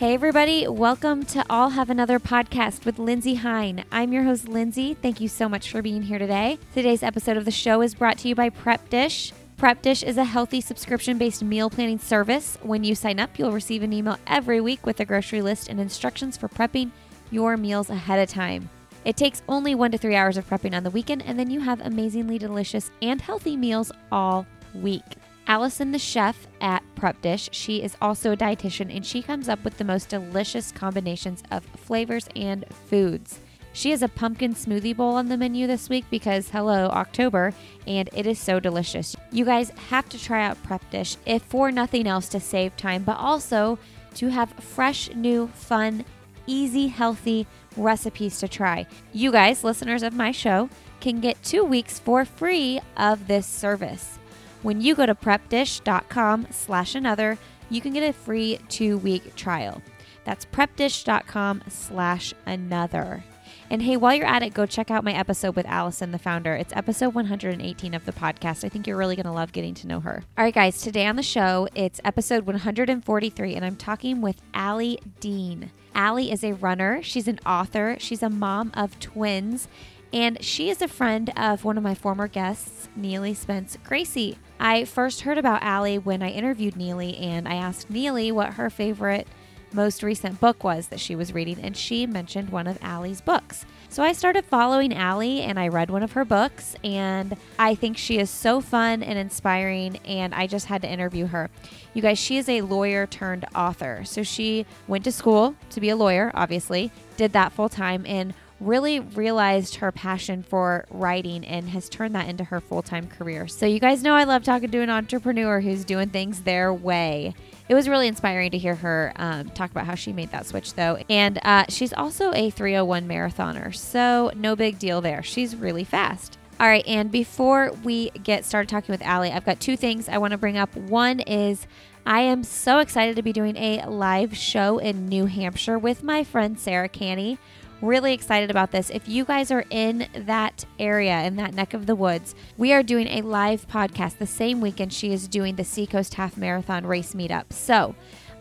Hey, everybody, welcome to I'll Have Another podcast with Lindsey Hein. I'm your host, Lindsey. Thank you so much for being here today. Today's episode of the show is brought to you by Prep Dish. Prep Dish is a healthy subscription based meal planning service. When you sign up, you'll receive an email every week with a grocery list and instructions for prepping your meals ahead of time. It takes only one to three hours of prepping on the weekend, and then you have amazingly delicious and healthy meals all week. Allison, the chef at Prep Dish, she is also a dietitian and she comes up with the most delicious combinations of flavors and foods. She has a pumpkin smoothie bowl on the menu this week because, hello, October, and it is so delicious. You guys have to try out Prep Dish, if for nothing else to save time, but also to have fresh, new, fun, easy, healthy recipes to try. You guys, listeners of my show, can get two weeks for free of this service. When you go to prepdish.com slash another, you can get a free two-week trial. That's prepdish.com slash another. And hey, while you're at it, go check out my episode with Allison, the founder. It's episode 118 of the podcast. I think you're really going to love getting to know her. All right, guys, today on the show, it's episode 143, and I'm talking with Ali Dean. Ali is a runner, she's an author, she's a mom of twins, and she is a friend of one of my former guests, Neely Spence Gracie. I first heard about Ali when I interviewed Neely, and I asked Neely what her favorite most recent book was that she was reading, and she mentioned one of Ali's books. So I started following Ali and I read one of her books, and I think she is so fun and inspiring, and I just had to interview her. You guys, she is a lawyer turned author. So she went to school to be a lawyer, obviously, did that full time, and really realized her passion for writing and has turned that into her full time career. So, you guys know I love talking to an entrepreneur who's doing things their way. It was really inspiring to hear her um, talk about how she made that switch, though. And uh, she's also a 301 marathoner, so no big deal there. She's really fast. All right, and before we get started talking with Ali, I've got two things I want to bring up. One is I am so excited to be doing a live show in New Hampshire with my friend Sarah Canny. Really excited about this. If you guys are in that area, in that neck of the woods, we are doing a live podcast the same weekend she is doing the Seacoast Half Marathon race meetup. So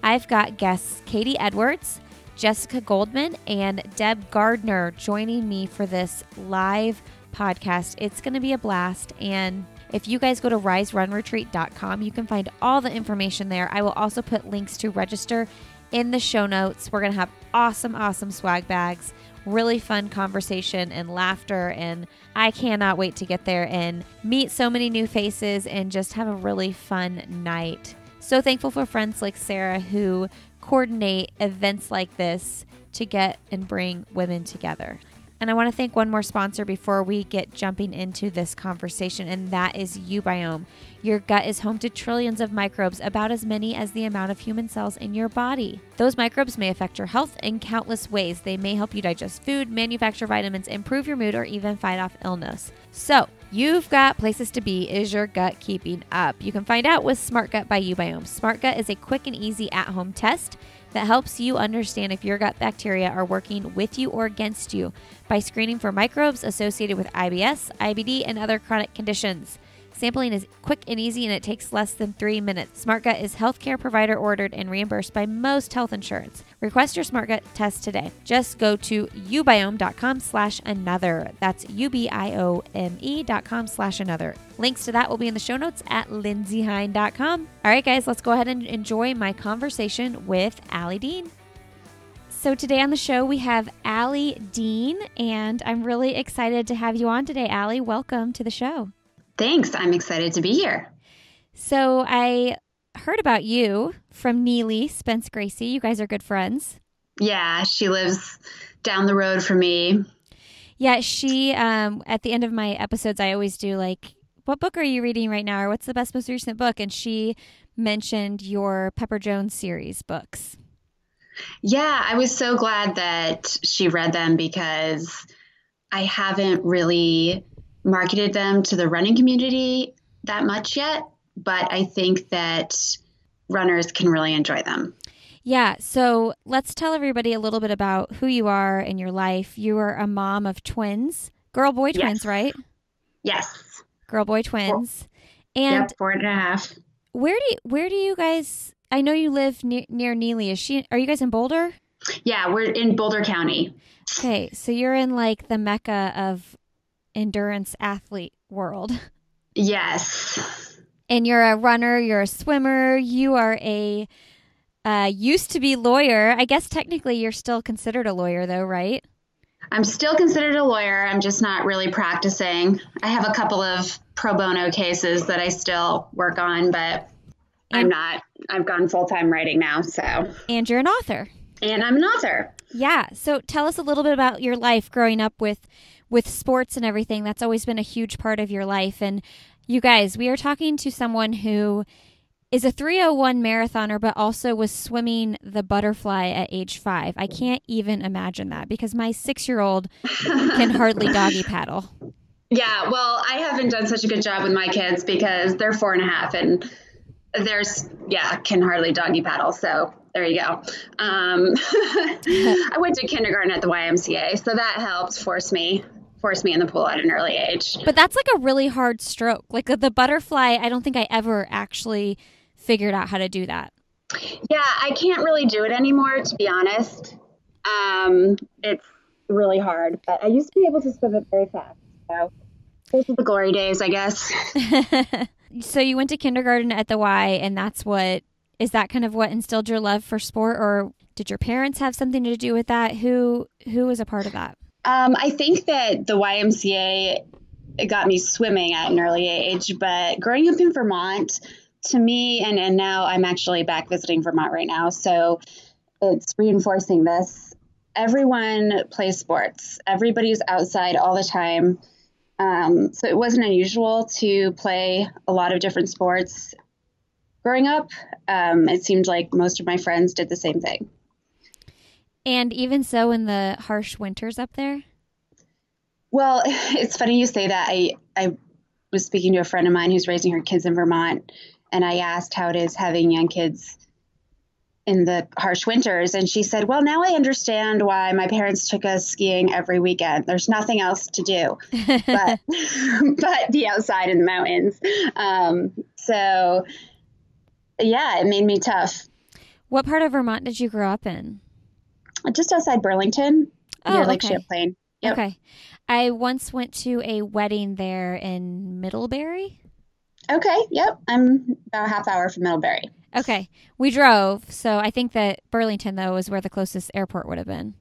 I've got guests Katie Edwards, Jessica Goldman, and Deb Gardner joining me for this live podcast. It's going to be a blast. And if you guys go to riserunretreat.com, you can find all the information there. I will also put links to register in the show notes. We're going to have awesome, awesome swag bags really fun conversation and laughter. And I cannot wait to get there and meet so many new faces and just have a really fun night. So thankful for friends like Sarah who coordinate events like this to get and bring women together. And I want to thank one more sponsor before we get jumping into this conversation, and that is uBiome. Your gut is home to trillions of microbes, about as many as the amount of human cells in your body. Those microbes may affect your health in countless ways. They may help you digest food, manufacture vitamins, improve your mood, or even fight off illness. So, You've got places to be. Is your gut keeping up? You can find out with Smart Gut by uBiome. Smart Gut is a quick and easy at home test that helps you understand if your gut bacteria are working with you or against you by screening for microbes associated with IBS, IBD, and other chronic conditions. Sampling is quick and easy and it takes less than three minutes. SmartGut is healthcare provider ordered and reimbursed by most health insurance. Request your SmartGut test today. Just go to ubiome.com slash another. That's U-B-I-O-M-E dot com slash another. Links to that will be in the show notes at lindseyhein.com. All right, guys, let's go ahead and enjoy my conversation with Ali Dean. So today on the show we have Ali Dean, and I'm really excited to have you on today, Ali. Welcome to the show. Thanks. I'm excited to be here. So I heard about you from Neely Spence Gracie. You guys are good friends. Yeah, she lives down the road from me. Yeah, she um at the end of my episodes I always do like what book are you reading right now or what's the best most recent book and she mentioned your Pepper Jones series books. Yeah, I was so glad that she read them because I haven't really marketed them to the running community that much yet, but I think that runners can really enjoy them. Yeah, so let's tell everybody a little bit about who you are in your life. You are a mom of twins, girl boy twins, yes. right? Yes. Girl boy twins. Four, and yep, four and a half. Where do you, where do you guys I know you live near, near Neely. Is she? Are you guys in Boulder? Yeah, we're in Boulder County. Okay, so you're in like the mecca of endurance athlete world. Yes. And you're a runner. You're a swimmer. You are a uh, used to be lawyer. I guess technically you're still considered a lawyer, though, right? I'm still considered a lawyer. I'm just not really practicing. I have a couple of pro bono cases that I still work on, but I'm not. I've gone full time writing now. So, And you're an author. and I'm an author. Yeah. So tell us a little bit about your life growing up with with sports and everything. That's always been a huge part of your life. And you guys, we are talking to someone who is a 301 marathoner but also was swimming the butterfly at age 5. I can't even imagine that because my 6-year-old can hardly doggy paddle. Yeah, well, I haven't done such a good job with my kids because they're four and a half and there's, yeah, can hardly doggy paddle. So there you go. Um, I went to kindergarten at the YMCA, so that helped force me force me in the pool at an early age. But that's like a really hard stroke. Like the butterfly, I don't think I ever actually figured out how to do that. Yeah, I can't really do it anymore, to be honest. Um, it's really hard, but I used to be able to swim it very fast. So those are the glory days, I guess. so you went to kindergarten at the Y, and that's what is that kind of what instilled your love for sport, or did your parents have something to do with that? Who who was a part of that? Um, I think that the YMCA got me swimming at an early age, but growing up in Vermont, to me, and, and now I'm actually back visiting Vermont right now, so it's reinforcing this. Everyone plays sports, everybody's outside all the time. Um, so it wasn't unusual to play a lot of different sports growing up. Um, it seemed like most of my friends did the same thing. And even so, in the harsh winters up there? Well, it's funny you say that. I, I was speaking to a friend of mine who's raising her kids in Vermont, and I asked how it is having young kids in the harsh winters. And she said, Well, now I understand why my parents took us skiing every weekend. There's nothing else to do but, but be outside in the mountains. Um, so, yeah, it made me tough. What part of Vermont did you grow up in? Just outside Burlington, Oh, near Lake okay. Champlain. Yep. Okay. I once went to a wedding there in Middlebury. Okay, yep. I'm about a half hour from Middlebury. Okay. We drove, so I think that Burlington though is where the closest airport would have been.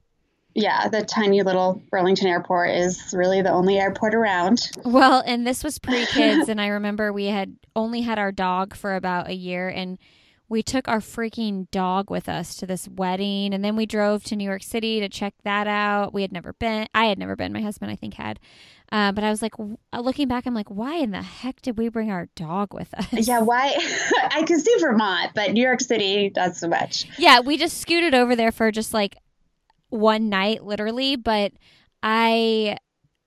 Yeah, the tiny little Burlington airport is really the only airport around. Well, and this was pre kids, and I remember we had only had our dog for about a year, and we took our freaking dog with us to this wedding, and then we drove to New York City to check that out. We had never been, I had never been, my husband, I think, had. Uh, but I was like, w- looking back, I'm like, why in the heck did we bring our dog with us? Yeah, why? I could see Vermont, but New York City, not so much. Yeah, we just scooted over there for just like one night, literally. But I,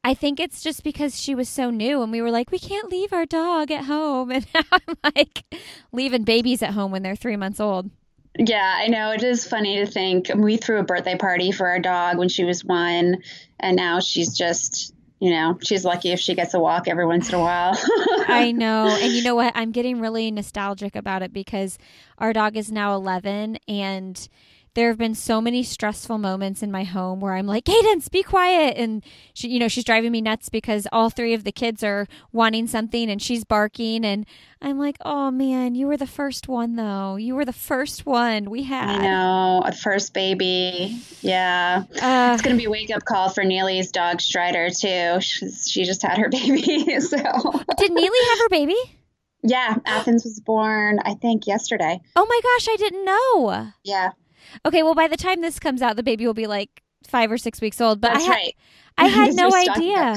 I think it's just because she was so new, and we were like, we can't leave our dog at home, and now I'm like leaving babies at home when they're three months old. Yeah, I know. It is funny to think we threw a birthday party for our dog when she was one, and now she's just, you know, she's lucky if she gets a walk every once in a while. I know, and you know what? I'm getting really nostalgic about it because our dog is now 11, and there have been so many stressful moments in my home where I'm like, Cadence, be quiet. And she, you know, she's driving me nuts because all three of the kids are wanting something and she's barking. And I'm like, oh man, you were the first one though. You were the first one we had. I know, a first baby. Yeah. Uh, It's going to be a wake up call for Neely's dog Strider, too. She's, she just had her baby. so, did Neely have her baby? yeah, Athens was born, I think, yesterday. Oh my gosh, I didn't know. Yeah, Okay, well, by the time this comes out, the baby will be like five or six weeks old. But that's I had, right. I had no idea.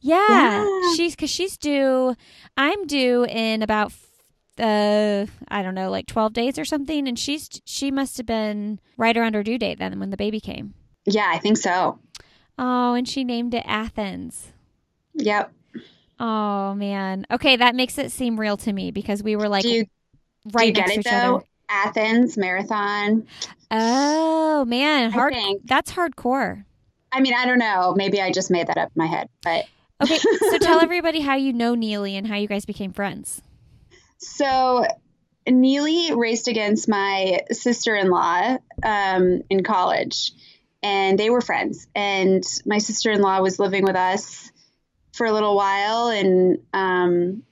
Yeah, Yeah. she's because she's due. I'm due in about uh I don't know, like twelve days or something, and she's she must have been right around her due date then when the baby came. Yeah, I think so. Oh, and she named it Athens. Yep. Oh man. Okay, that makes it seem real to me because we were like you, right next to each though? other. Athens marathon. Oh man, hard. That's hardcore. I mean, I don't know. Maybe I just made that up in my head, but Okay, so tell everybody how you know Neely and how you guys became friends. So Neely raced against my sister in law um, in college, and they were friends. And my sister in law was living with us for a little while, and um,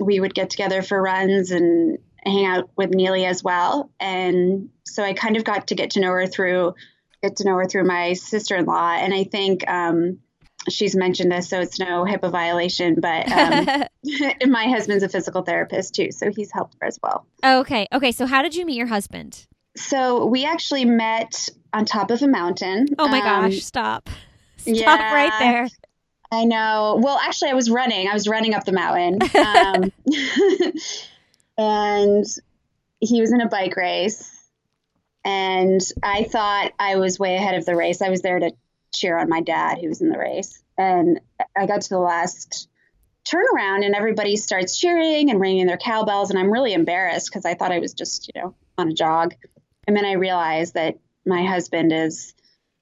we would get together for runs and hang out with Neely as well. And so I kind of got to get to know her through get to know her through my sister in law, and I think. Um, she's mentioned this, so it's no HIPAA violation. But um, my husband's a physical therapist too, so he's helped her as well. Okay. Okay. So, how did you meet your husband? So, we actually met on top of a mountain. Oh my um, gosh, stop. Stop yeah, right there. I know. Well, actually, I was running. I was running up the mountain. Um, and he was in a bike race. And I thought I was way ahead of the race. I was there to cheer on my dad who was in the race. And I got to the last turnaround and everybody starts cheering and ringing their cowbells. And I'm really embarrassed because I thought I was just, you know, on a jog. And then I realized that my husband is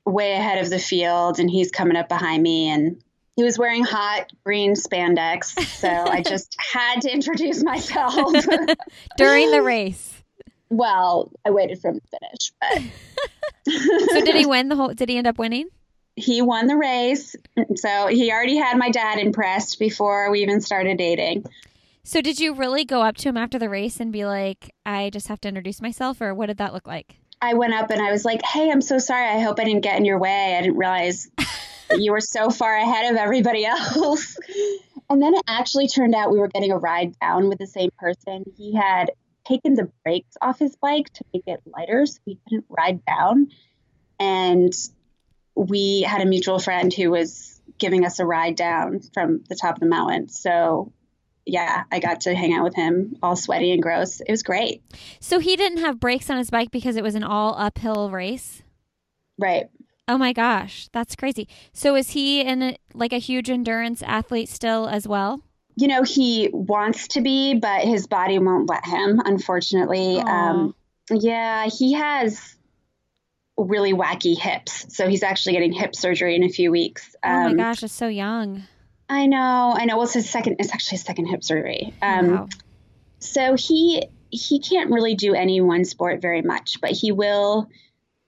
way ahead of the field and he's coming up behind me and he was wearing hot green spandex. So I just had to introduce myself during the race. Well, I waited for him to finish, but so did he win the whole did he end up winning? he won the race. So he already had my dad impressed before we even started dating. So did you really go up to him after the race and be like, I just have to introduce myself, or what did that look like? I went up and I was like, Hey, I'm so sorry. I hope I didn't get in your way. I didn't realize you were so far ahead of everybody else. and then it actually turned out we were getting a ride down with the same person. He had taken the brakes off his bike to make it lighter so he couldn't ride down. And we had a mutual friend who was giving us a ride down from the top of the mountain. So, yeah, I got to hang out with him all sweaty and gross. It was great. So, he didn't have brakes on his bike because it was an all uphill race? Right. Oh my gosh, that's crazy. So, is he in a, like a huge endurance athlete still as well? You know, he wants to be, but his body won't let him, unfortunately. Um, yeah, he has really wacky hips. So he's actually getting hip surgery in a few weeks. Um, oh my um, gosh, it's so young. I know, I know. Well, it's his second. It's actually his second hip surgery. Um, wow. So he he can't really do any one sport very much, but he will,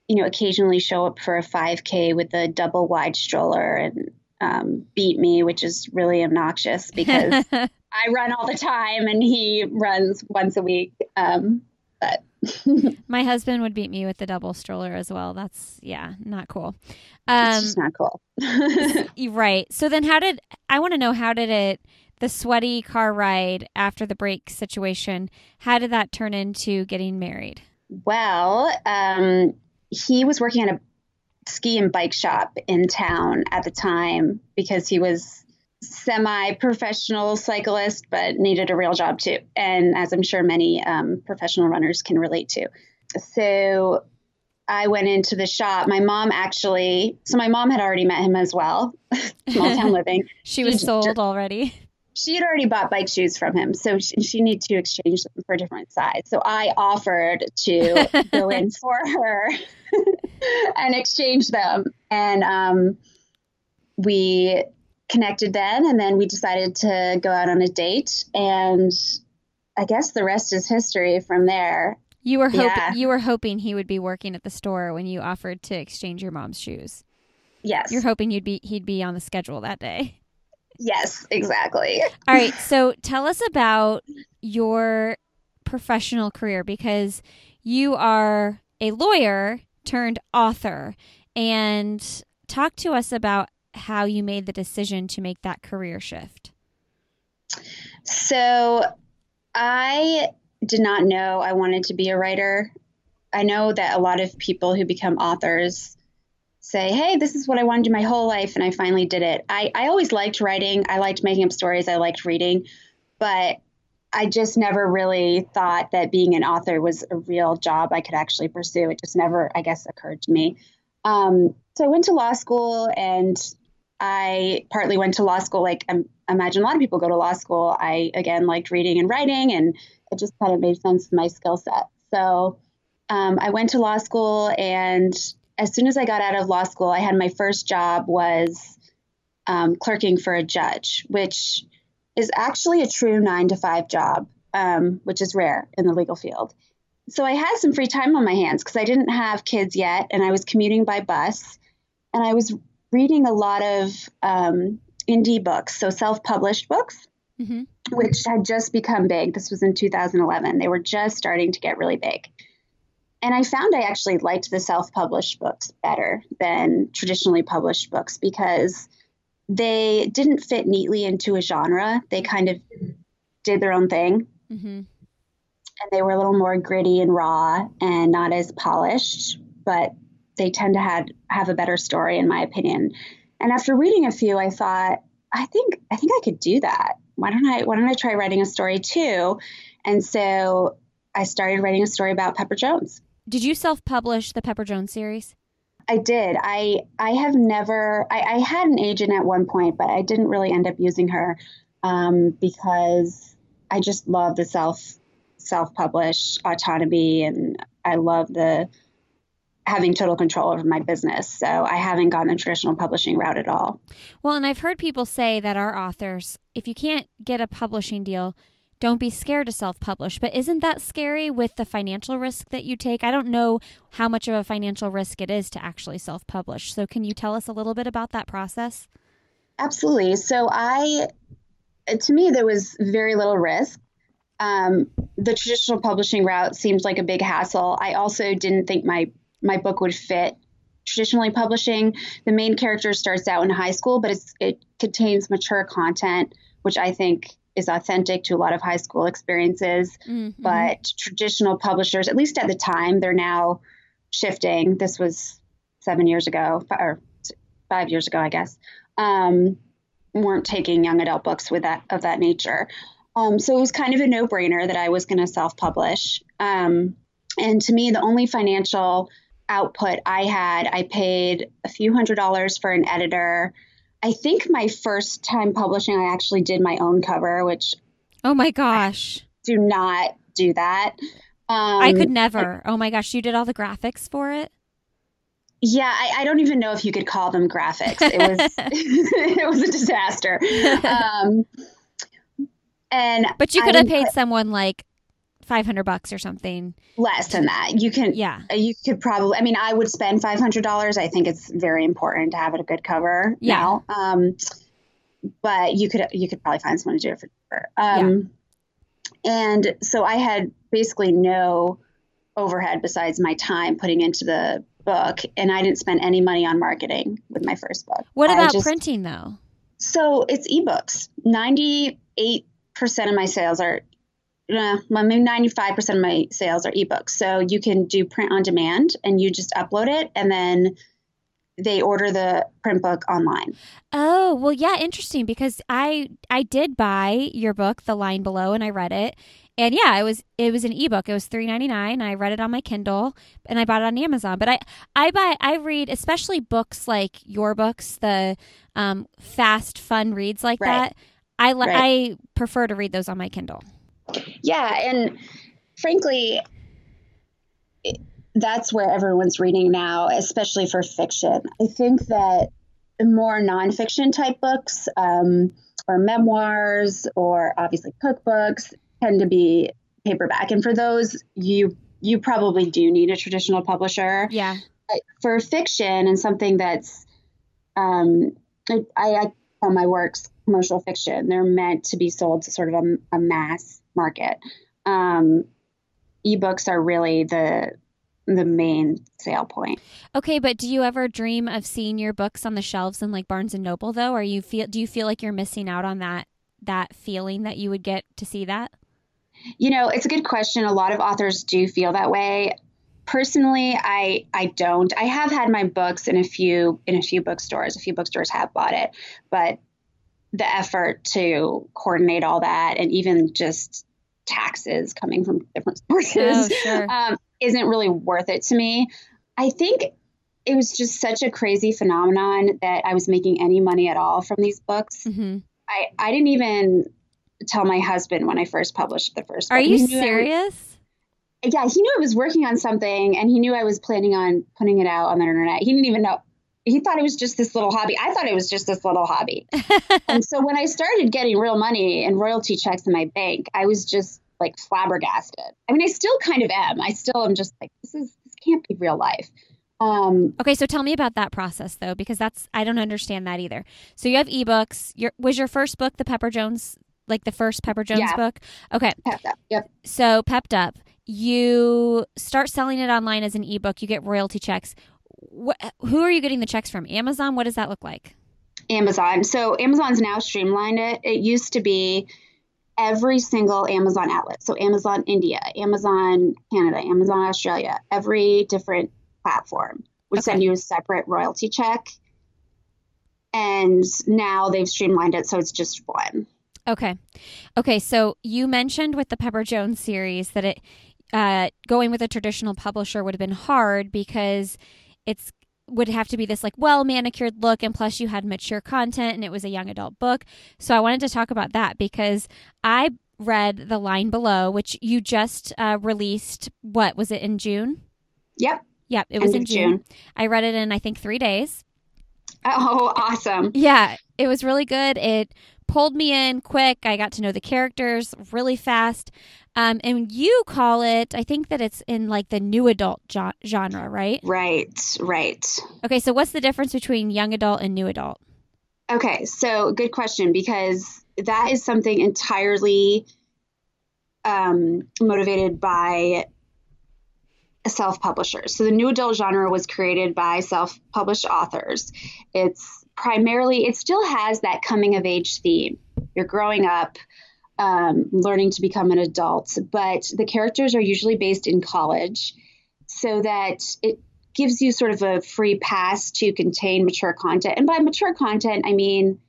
you know, occasionally show up for a 5K with a double wide stroller and um, beat me, which is really obnoxious because I run all the time and he runs once a week. Um, but My husband would beat me with the double stroller as well. That's yeah, not cool. Um, it's not cool. right. So then, how did I want to know? How did it? The sweaty car ride after the break situation. How did that turn into getting married? Well, um, he was working at a ski and bike shop in town at the time because he was semi-professional cyclist, but needed a real job too, and as I'm sure many um, professional runners can relate to. So I went into the shop. My mom actually, so my mom had already met him as well, small town living. she was sold just, already. She had already bought bike shoes from him, so she, she needed to exchange them for a different size. So I offered to go in for her and exchange them, and um, we connected then, and then we decided to go out on a date, and I guess the rest is history from there. You were hoping yeah. you were hoping he would be working at the store when you offered to exchange your mom's shoes. Yes. You're hoping you'd be he'd be on the schedule that day. Yes, exactly. All right, so tell us about your professional career because you are a lawyer turned author and talk to us about how you made the decision to make that career shift? So, I did not know I wanted to be a writer. I know that a lot of people who become authors say, Hey, this is what I wanted to do my whole life, and I finally did it. I, I always liked writing, I liked making up stories, I liked reading, but I just never really thought that being an author was a real job I could actually pursue. It just never, I guess, occurred to me. Um, so I went to law school and I partly went to law school, like I imagine a lot of people go to law school. I, again, liked reading and writing, and it just kind of made sense to my skill set. So um, I went to law school, and as soon as I got out of law school, I had my first job was um, clerking for a judge, which is actually a true nine to five job. um, which is rare in the legal field. So I had some free time on my hands because I didn't have kids yet, and I was commuting by bus, and I was reading a lot of um, indie books, so self-published books, mm-hmm. which had just become big. This was in 2011. They were just starting to get really big. And I found I actually liked the self published books better than traditionally published books because they didn't fit neatly into a genre. They kind of did their own thing. Mm-hmm. And they were a little more gritty and raw and not as polished, but they tend to have, have a better story, in my opinion. And after reading a few, I thought, I think I think I could do that. Why don't I why don't I try writing a story too? And so I started writing a story about Pepper Jones. Did you self-publish the Pepper Jones series? I did. I I have never. I, I had an agent at one point, but I didn't really end up using her um, because I just love the self self publish autonomy, and I love the having total control over my business. So I haven't gone the traditional publishing route at all. Well, and I've heard people say that our authors, if you can't get a publishing deal, don't be scared to self publish. But isn't that scary with the financial risk that you take? I don't know how much of a financial risk it is to actually self publish. So, can you tell us a little bit about that process? Absolutely. So, I, to me, there was very little risk. Um, the traditional publishing route seemed like a big hassle. I also didn't think my my book would fit traditionally publishing. The main character starts out in high school, but it contains mature content, which I think is authentic to a lot of high school experiences. Mm-hmm. But traditional publishers, at least at the time, they're now shifting. This was seven years ago, or five years ago, I guess. Um, weren't taking young adult books with that of that nature. Um, so it was kind of a no brainer that I was going to self publish. Um, and to me, the only financial output I had, I paid a few hundred dollars for an editor. I think my first time publishing, I actually did my own cover, which. Oh my gosh. Do not do that. Um, I could never. oh my gosh. You did all the graphics for it? Yeah, I, I, don't even know if you could call them graphics. It was it was a disaster. Um, and but you could have paid someone like 500 bucks or something. Less than that. You can yeah. uh, you could probably i mean i would spend $500 i think it's very important to have it a good cover yeah. now. Um, but you could you could probably find someone to do it for cheaper. Um, yeah. and so i had basically no overhead besides my time putting into the book and i didn't spend any money on marketing with my first book. What about just, printing though? So it's ebooks. 98% of my sales are uh, maybe 95% of my sales are ebooks. So you can do print on demand and you just upload it and then they order the print book online. Oh, well yeah, interesting because I I did buy your book The Line Below and I read it. And yeah, it was it was an ebook. It was three ninety nine. I read it on my Kindle and I bought it on Amazon. But I I buy I read especially books like your books, the um, fast fun reads like right. that. I right. I prefer to read those on my Kindle. Yeah, and frankly, that's where everyone's reading now, especially for fiction. I think that more nonfiction type books um, or memoirs or obviously cookbooks tend to be paperback, and for those, you you probably do need a traditional publisher. Yeah. But for fiction and something that's, um, I, I call my works commercial fiction. They're meant to be sold to sort of a, a mass market. Um, ebooks are really the the main sale point. Okay, but do you ever dream of seeing your books on the shelves in like Barnes and Noble though? Or you feel do you feel like you're missing out on that that feeling that you would get to see that? You know, it's a good question. A lot of authors do feel that way. Personally, I I don't. I have had my books in a few in a few bookstores. A few bookstores have bought it, but the effort to coordinate all that and even just taxes coming from different sources oh, sure. um, isn't really worth it to me. I think it was just such a crazy phenomenon that I was making any money at all from these books. Mm-hmm. I, I didn't even tell my husband when I first published the first Are book. you serious? yeah, he knew I was working on something and he knew I was planning on putting it out on the internet. He didn't even know he thought it was just this little hobby. I thought it was just this little hobby. and so when I started getting real money and royalty checks in my bank, I was just like flabbergasted. I mean, I still kind of am. I still am just like, this is this can't be real life. Um, okay, so tell me about that process though, because that's I don't understand that either. So you have ebooks. Your was your first book the Pepper Jones, like the first Pepper Jones Yeah. book? Okay, pepped up. Yep. so pepped up. You start selling it online as an ebook. You get royalty checks. Wh- who are you getting the checks from? Amazon. What does that look like? Amazon. So Amazon's now streamlined it. It used to be every single Amazon outlet. So Amazon India, Amazon Canada, Amazon Australia, every different platform would Okay. send you a separate royalty check. And now they've streamlined it so it's just one. Okay. Okay. So you mentioned with the Pepper Jones series that it uh, going with a traditional publisher would have been hard because it's would have to be this like well manicured look and plus you had mature content and it was a young adult book. So I wanted to talk about that because I read The Line Below, which you just uh, released. What was it in June? Yep. Yep, it was in June. June. I read it in I think three days. Oh, awesome. Yeah, it was really good. It pulled me in quick. I got to know the characters really fast. Um, and you call it, I think that it's in like the new adult jo- genre, right? Right, right. Okay, so what's the difference between young adult and new adult? Okay, so good question because that is something entirely um, motivated by self publishers. So the new adult genre was created by self published authors. It's primarily, it still has that coming of age theme. You're growing up, um, learning to become an adult, but the characters are usually based in college so that it gives you sort of a free pass to contain mature content. And by mature content, I mean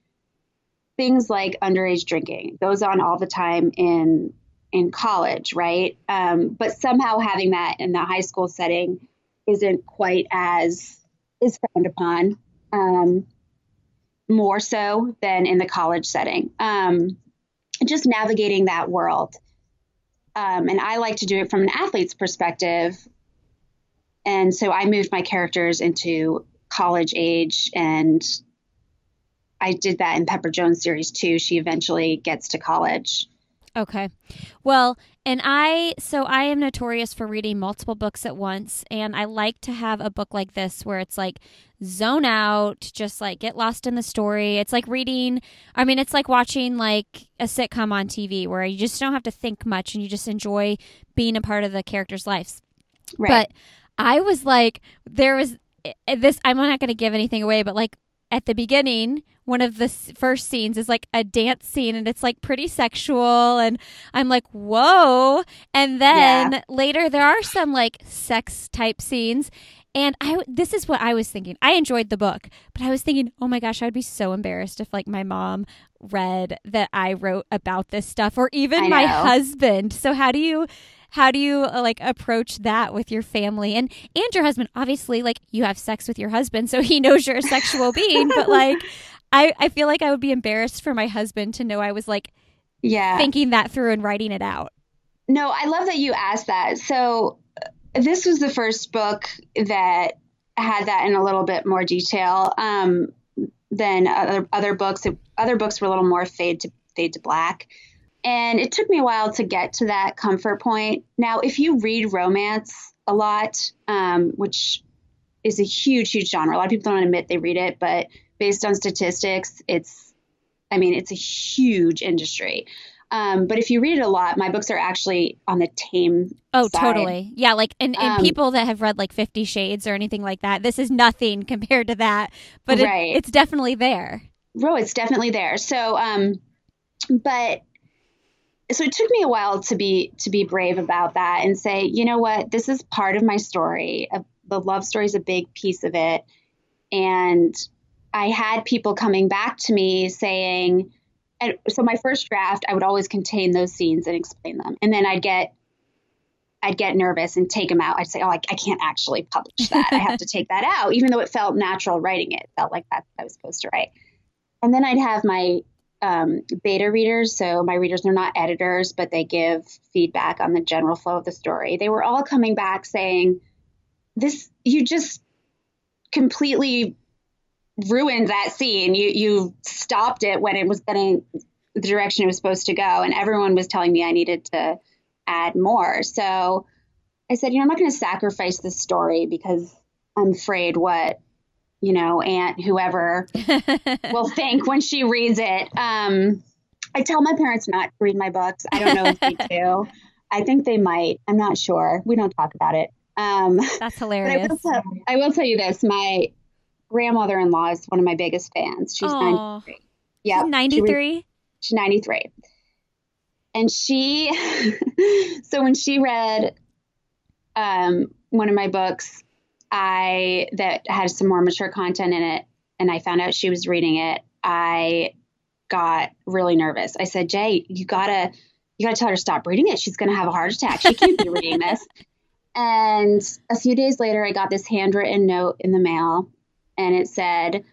things like underage drinking goes on all the time in in college, right? Um, but somehow having that in the high school setting isn't quite as is frowned upon, um, more so than in the college setting. Um, just navigating that world. Um, and I like to do it from an athlete's perspective. And so I moved my characters into college age and I did that in Pepper Jones series too. She eventually gets to college. Okay. Well, and I, so I am notorious for reading multiple books at once. And I like to have a book like this where it's like zone out, just like get lost in the story. It's like reading, I mean, it's like watching like a sitcom on TV where you just don't have to think much and you just enjoy being a part of the characters' lives. Right. But I was like, there was eh, this, I'm not going to give anything away, but like at the beginning, one of the first scenes is like a dance scene and it's like pretty sexual. And I'm like, whoa. And then later, there are some like sex type scenes. And I, this is what I was thinking. I enjoyed the book, but I was thinking, oh my gosh, I would be so embarrassed if like my mom read that I wrote about this stuff, or even my husband. So how do you, how do you uh, like approach that with your family and and your husband? Obviously, like you have sex with your husband, so he knows you're a sexual being. But like, I I feel like I would be embarrassed for my husband to know I was like yeah. thinking that through and writing it out. No, I love that you asked that. So, uh, this was the first book that had that in a little bit more detail um, than other other books. Other books were a little more fade to fade to black, and it took me a while to get to that comfort point. Now, if you read romance a lot, um, which is a huge, huge genre, a lot of people don't admit they read it, but based on statistics, it's I mean, it's a huge industry. Um, but if you read it a lot, my books are actually on the tame. Oh, side. totally. Yeah, like and, and Um, people that have read like Fifty Shades or anything like that, this is nothing compared to that. But it, it's definitely there. Oh, it's definitely there. So, um, but so it took me a while to be to be brave about that and say, you know what, this is part of my story. Uh, the love story is a big piece of it, and I had people coming back to me saying, and so my first draft, I would always contain those scenes and explain them, and then I'd get. I'd get nervous and take them out. I'd say, "Oh, I, I can't actually publish that. I have to take that out," even though it felt natural writing it. It felt like that's what I was supposed to write. And then I'd have my um, beta readers. So my readers, they're not editors, but they give feedback on the general flow of the story. They were all coming back saying, "This, you just completely ruined that scene. You you stopped it when it was getting the direction it was supposed to go." And everyone was telling me I needed to add more. So I said, you know, I'm not going to sacrifice this story because I'm afraid what, you know, Aunt whoever will think when she reads it. Um, I tell my parents not to read my books. I don't know if they do. I think they might. I'm not sure. We don't talk about it. Um, That's hilarious. I will, tell, I will, tell, you this: my grandmother-in-law is one of my biggest fans. She's Aww. 93. Yeah, she's 93. She's 93, and she. so when she read um, one of my books, I that had some more mature content in it, and I found out she was reading it. I got really nervous. I said, Jay, you gotta you gotta tell her to stop reading it. She's gonna have a heart attack. She can't be reading this. And a few days later I got this handwritten note in the mail and it said,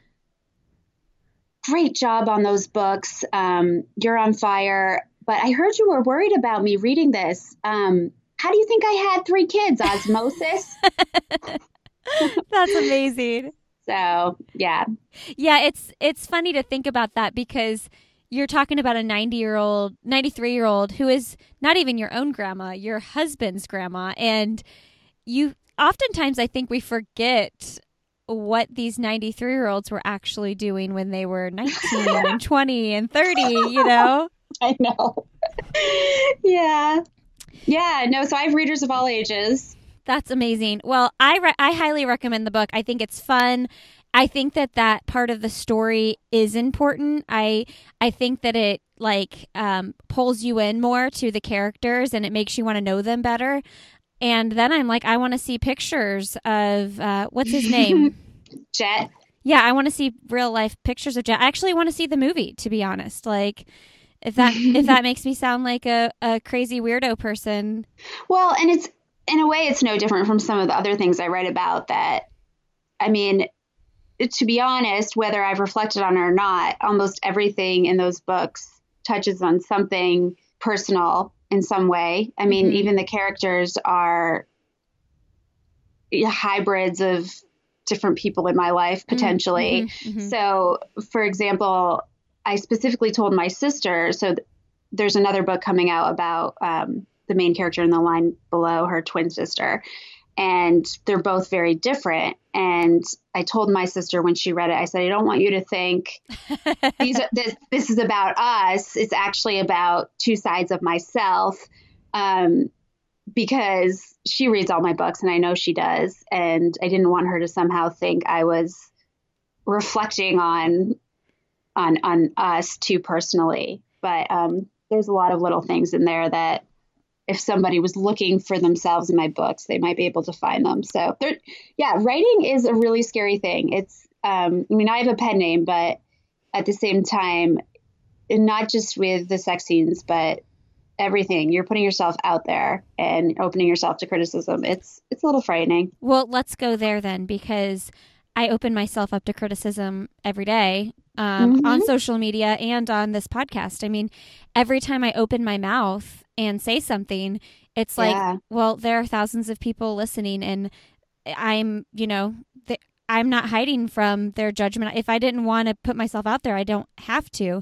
Great job on those books. Um, you're on fire. But I heard you were worried about me reading this. Um, how do you think I had three kids? Osmosis? That's amazing. So yeah. Yeah, it's it's funny to think about that because you're talking about a 90 year old 93 year old who is not even your own grandma your husband's grandma. And you oftentimes i think we forget what these 93 year olds were actually doing when they were 19 and 20 and 30 you know? I know. Yeah. Yeah no so i have readers of all ages that's amazing well i re- i highly recommend the book i think it's fun I think that that part of the story is important. I I think that it like um, pulls you in more to the characters and it makes you want to know them better. And then I'm like, I want to see pictures of uh, what's his name, Jet. Yeah, I want to see real life pictures of Jet. I actually want to see the movie, to be honest. Like, if that if that makes me sound like a, a crazy weirdo person. Well, and it's in a way, it's no different from some of the other things I write about. That I mean, to be honest, whether I've reflected on it or not, almost everything in those books touches on something personal in some way. I mean, mm-hmm. even the characters are hybrids of different people in my life mm-hmm. potentially. Mm-hmm. Mm-hmm. So, for example, I specifically told my sister, so th- there's another book coming out about um, the main character in the line below, her twin sister and they're both very different. And I told my sister when she read it, I said, I don't want you to think these are, this, this is about us. It's actually about two sides of myself. Um, because she reads all my books and I know she does. And I didn't want her to somehow think I was reflecting on on on us too personally. But um, there's a lot of little things in there that if somebody was looking for themselves in my books, they might be able to find them. So, yeah, writing is a really scary thing. It's, um, I mean, I have a pen name, but at the same time, not just with the sex scenes, but everything. You're putting yourself out there and opening yourself to criticism. It's it's a little frightening. Well, let's go there then, because I open myself up to criticism every day um, mm-hmm. on social media and on this podcast. I mean, every time I open my mouth and say something, it's like, yeah. well, there are thousands of people listening, and I'm, you know, th- I'm not hiding from their judgment. If I didn't want to put myself out there, I don't have to.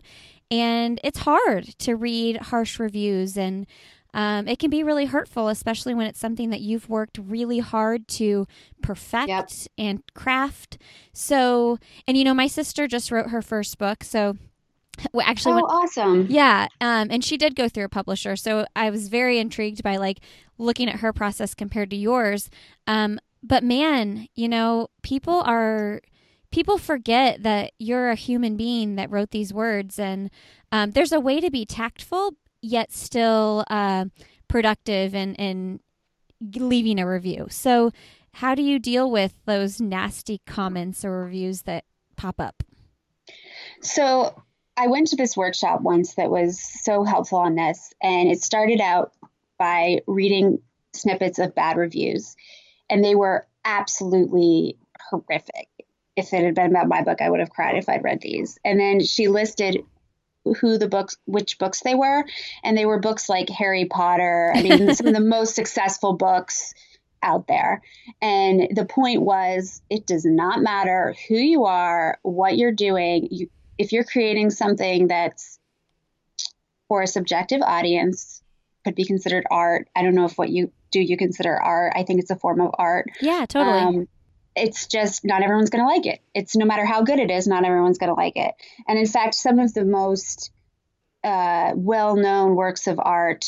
And it's hard to read harsh reviews and um, it can be really hurtful, especially when it's something that you've worked really hard to perfect yep. and craft. So, and you know, my sister just wrote her first book. So, well, actually, oh, when, awesome! Yeah, um, and she did go through a publisher, so I was very intrigued by like looking at her process compared to yours. Um, but man, you know, people are people forget that you're a human being that wrote these words, and um, there's a way to be tactful yet still uh, productive and, and leaving a review. So, how do you deal with those nasty comments or reviews that pop up? So, I went to this workshop once that was so helpful on this, and it started out by reading snippets of bad reviews, and they were absolutely horrific. If it had been about my book, I would have cried if I'd read these. And then she listed who the books, which books they were, and they were books like Harry Potter. I mean, some of the most successful books out there. And the point was, it does not matter who you are, what you're doing. You, if you're creating something that's for a subjective audience, could be considered art. I don't know if what you do you consider art. I think it's a form of art. Yeah, totally. Um, it's just not everyone's going to like it. It's no matter how good it is, not everyone's going to like it. And in fact, some of the most uh, well known works of art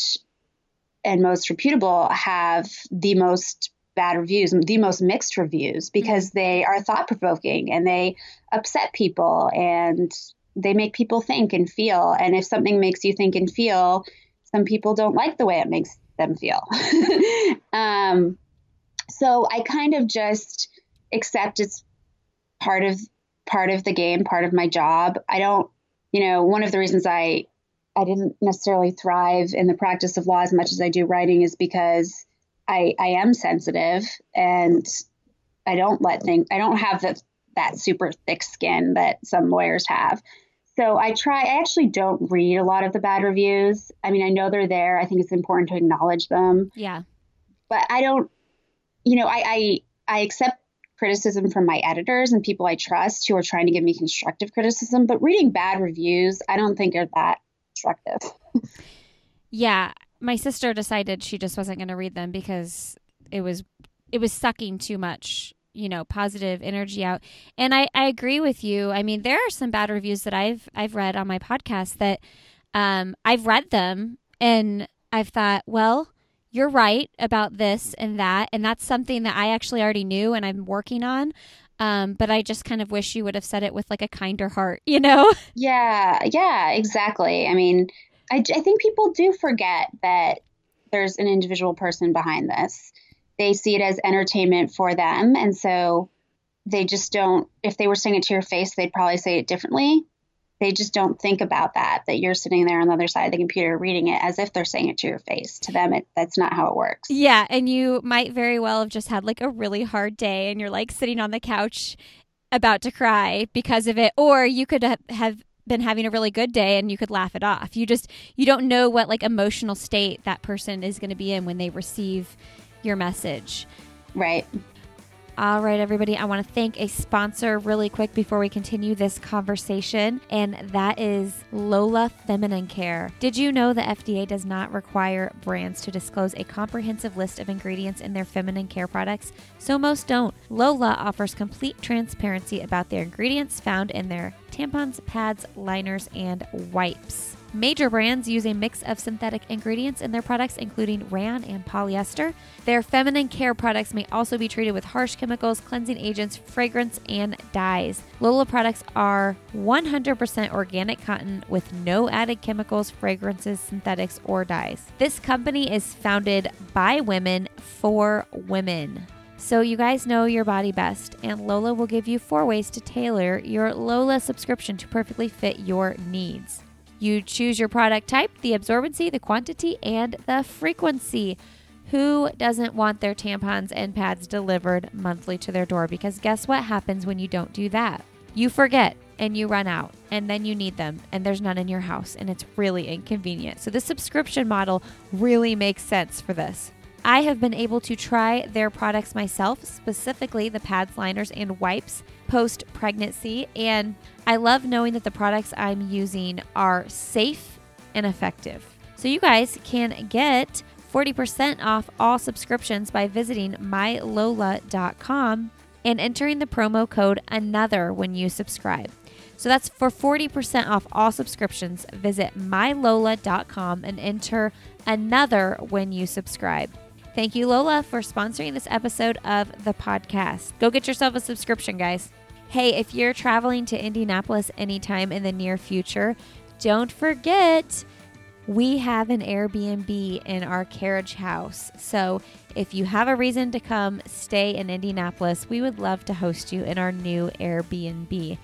and most reputable have the most bad reviews, the most mixed reviews, because they are thought provoking and they upset people and they make people think and feel. And if something makes you think and feel, some people don't like the way it makes them feel. um, so I kind of just accept it's part of part of the game, part of my job. I don't, you know, one of the reasons I I didn't necessarily thrive in the practice of law as much as I do writing is because I I am sensitive and I don't let things I don't have the, that super thick skin that some lawyers have. So I try I actually don't read a lot of the bad reviews. I mean, I know they're there. I think it's important to acknowledge them. Yeah. But I don't you know, I I, I accept criticism from my editors and people I trust who are trying to give me constructive criticism, but reading bad reviews, I don't think are that constructive. yeah, my sister decided she just wasn't going to read them because it was it was sucking too much you know positive energy out and i i agree with you i mean there are some bad reviews that i've i've read on my podcast that um i've read them and i've thought well you're right about this and that. And that's something that I actually already knew and I'm working on. Um, but I just kind of wish you would have said it with like a kinder heart, you know? Yeah, yeah, exactly. I mean, I, I think people do forget that there's an individual person behind this. They see it as entertainment for them. And so they just don't, if they were saying it to your face, they'd probably say it differently they just don't think about that that you're sitting there on the other side of the computer reading it as if they're saying it to your face. To them it, that's not how it works. Yeah and you might very well have just had like a really hard day and you're like sitting on the couch about to cry because of it or you could have been having a really good day and you could laugh it off. You just you don't know what like emotional state that person is going to be in when they receive your message. Right all right, everybody, I want to thank a sponsor really quick before we continue this conversation, and that is Lola Feminine Care. Did you know the FDA does not require brands to disclose a comprehensive list of ingredients in their feminine care products? So most don't. Lola offers complete transparency about their ingredients found in their tampons, pads, liners, and wipes. Major brands use a mix of synthetic ingredients in their products, including rayon and polyester. Their feminine care products may also be treated with harsh chemicals, cleansing agents, fragrance, and dyes. Lola products are 100% organic cotton with no added chemicals, fragrances, synthetics, or dyes. This company is founded by women for women. So, you guys know your body best, and Lola will give you four ways to tailor your Lola subscription to perfectly fit your needs. You choose your product type, the absorbency, the quantity, and the frequency. Who doesn't want their tampons and pads delivered monthly to their door? Because guess what happens when you don't do that? You forget and you run out, and then you need them, and there's none in your house, and it's really inconvenient. So, the subscription model really makes sense for this. I have been able to try their products myself, specifically the pads, liners, and wipes post pregnancy. And I love knowing that the products I'm using are safe and effective. So you guys can get 40% off all subscriptions by visiting mylola.com and entering the promo code another when you subscribe. So that's for 40% off all subscriptions. Visit mylola.com and enter another when you subscribe. Thank you, Lola, for sponsoring this episode of the podcast. Go get yourself a subscription, guys. Hey, if you're traveling to Indianapolis anytime in the near future, don't forget we have an Airbnb in our carriage house. So if you have a reason to come stay in Indianapolis, we would love to host you in our new Airbnb.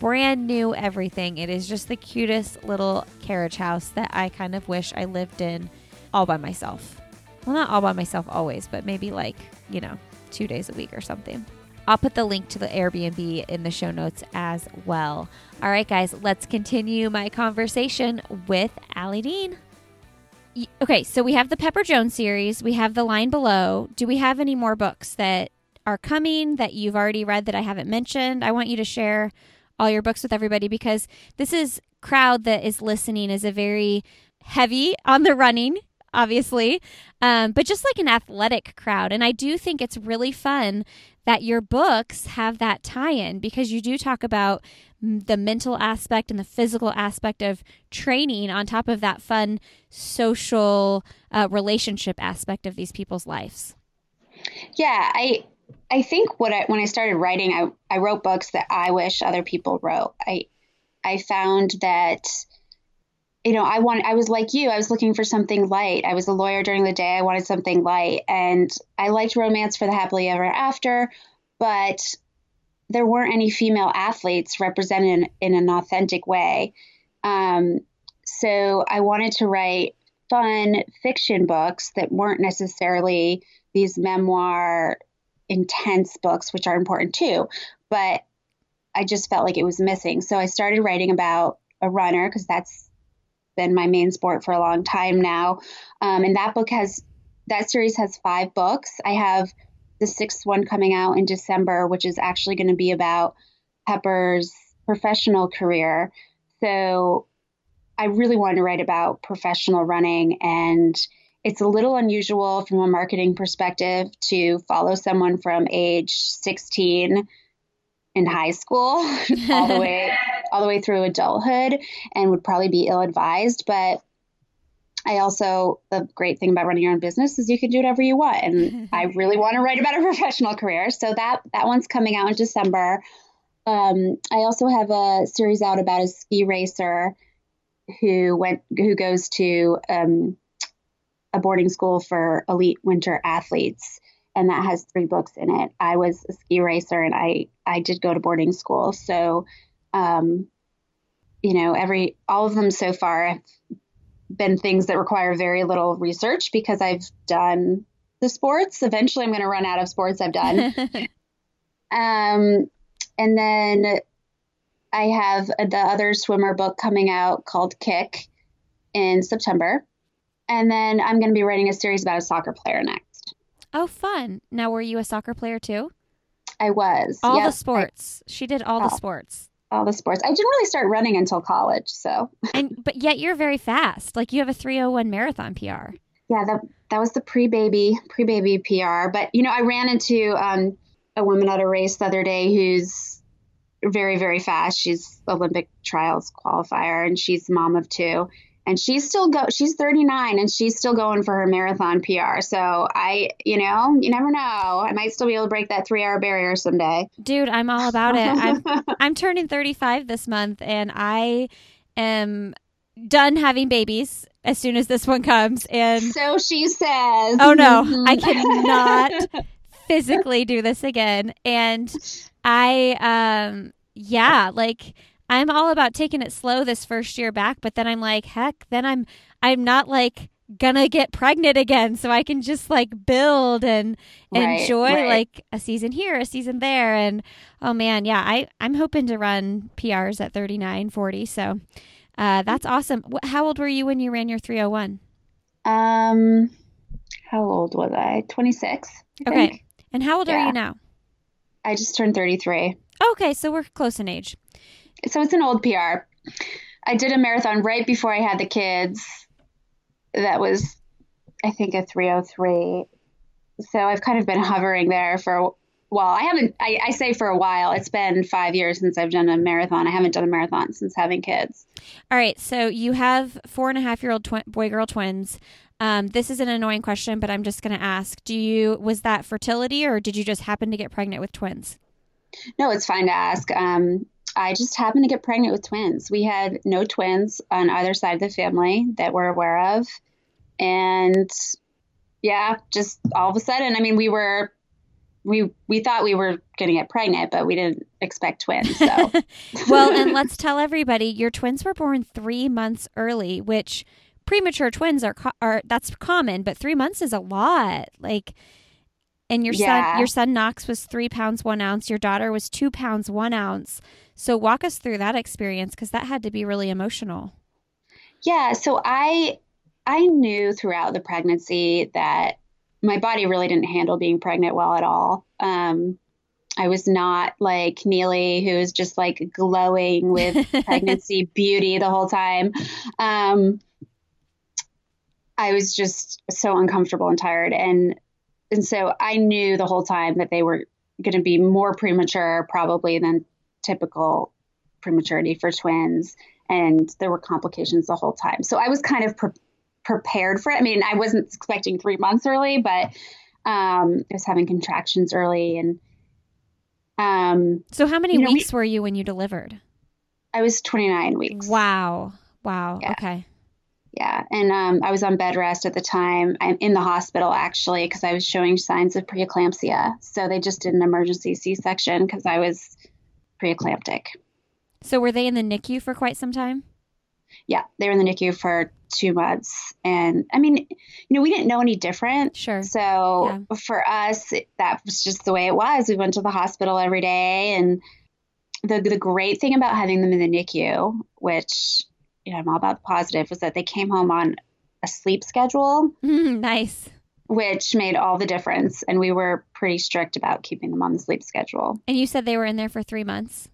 Brand new everything. It is just the cutest little carriage house that I kind of wish I lived in all by myself. Well, not all by myself always, but maybe like, you know, two days a week or something. I'll put the link to the Airbnb in the show notes as well. All right, guys, let's continue my conversation with Ali Dean. Okay, so we have the Pepper Jones series, we have The Line Below. Do we have any more books that are coming that you've already read that I haven't mentioned? I want you to share all your books with everybody because this is crowd that is listening is a very heavy on the running obviously, um, but just like an athletic crowd. And I do think it's really fun that your books have that tie in because you do talk about the mental aspect and the physical aspect of training on top of that fun social uh, relationship aspect of these people's lives. Yeah, I I think what I when I started writing, I I wrote books that I wish other people wrote. I I found that you know, I want I was like you, I was looking for something light. I was a lawyer during the day. I wanted something light and I liked romance for the happily ever after, but there weren't any female athletes represented in, in an authentic way. Um, so I wanted to write fun fiction books that weren't necessarily these memoir intense books, which are important too. But I just felt like it was missing. So I started writing about a runner because that's been my main sport for a long time now. Um, and that book has, that series has five books. I have the sixth one coming out in December, which is actually going to be about Pepper's professional career. So I really wanted to write about professional running and it's a little unusual from a marketing perspective to follow someone from age 16 in high school all the way all the way through adulthood and would probably be ill advised but I also the great thing about running your own business is you can do whatever you want and I really want to write about a professional career so that that one's coming out in December um, I also have a series out about a ski racer who went who goes to um, a boarding school for elite winter athletes and that has three books in it. I was a ski racer and I I did go to boarding school. So um, you know, every all of them so far have been things that require very little research because I've done the sports. Eventually I'm going to run out of sports I've done. um and then I have the other swimmer book coming out called Kick in September. And then I'm going to be writing a series about a soccer player next. Oh, fun. Now, were you a soccer player too? I was. All yep. the sports. I, she did all, all the sports. All the sports. I didn't really start running until college, so. and but yet you're very fast. Like you have a 301 marathon PR. Yeah, that that was the pre-baby pre-baby PR. But you know, I ran into um, a woman at a race the other day who's very very fast. She's Olympic trials qualifier, and she's mom of two and she's still go she's 39 and she's still going for her marathon PR. So I, you know, you never know. I might still be able to break that 3-hour barrier someday. Dude, I'm all about it. I'm I'm turning 35 this month and I am done having babies as soon as this one comes and So she says. Oh no, mm-hmm. I cannot physically do this again and I um yeah, like I'm all about taking it slow this first year back, but then I'm like, heck, then I'm I'm not like gonna get pregnant again so i can just like build and right, enjoy right. like a season here a season there and oh man yeah i i'm hoping to run prs at 39 40 so uh, that's awesome. How old were you when you ran your 301 um how old was i? 26 I okay and how old yeah. are you now? I just turned 33 okay so we're close in age so it's an old PR. I did a marathon right before I had the kids. That was, I think, a 303. So I've kind of been hovering there for well, I haven't, I, I, say for a while. It's been five years since I've done a marathon. I haven't done a marathon since having kids. All right. So you have four and a half year old twi- boy girl twins. Um, this is an annoying question, but I'm just going to ask Do you, was that fertility or did you just happen to get pregnant with twins? No, it's fine to ask. Um, I just happened to get pregnant with twins. We had no twins on either side of the family that we're aware of. And yeah, just all of a sudden, I mean, we were we we thought we were going to get pregnant, but we didn't expect twins. So, well, and let's tell everybody, your twins were born three months early, which premature twins are are that's common, but three months is a lot. Like, and your yeah. son your son Knox was three pounds one ounce. Your daughter was two pounds one ounce. So walk us through that experience because that had to be really emotional. Yeah, so I I knew throughout the pregnancy that my body really didn't handle being pregnant well at all. Um, I was not like Neely, who was just like glowing with pregnancy beauty the whole time. Um, I was just so uncomfortable and tired. And, and so I knew the whole time that they were going to be more premature probably than typical prematurity for twins. And there were complications the whole time. So I was kind of pre- prepared for it. I mean, I wasn't expecting three months early, but um, I was having contractions early. And um, so, how many you know, weeks we, were you when you delivered? I was 29 weeks. Wow. Wow. Yeah. Okay. Yeah. And um, I was on bed rest at the time. I'm in the hospital actually because I was showing signs of preeclampsia. So they just did an emergency C section because I was preeclamptic. So were they in the NICU for quite some time? Yeah, they were in the NICU for two months. And I mean, you know, we didn't know any different. Sure. So yeah. for us, that was just the way it was. We went to the hospital every day. And the, the great thing about having them in the NICU, which, you know, I'm all about the positive, was that they came home on a sleep schedule. nice. Which made all the difference. And we were pretty strict about keeping them on the sleep schedule. And you said they were in there for three months?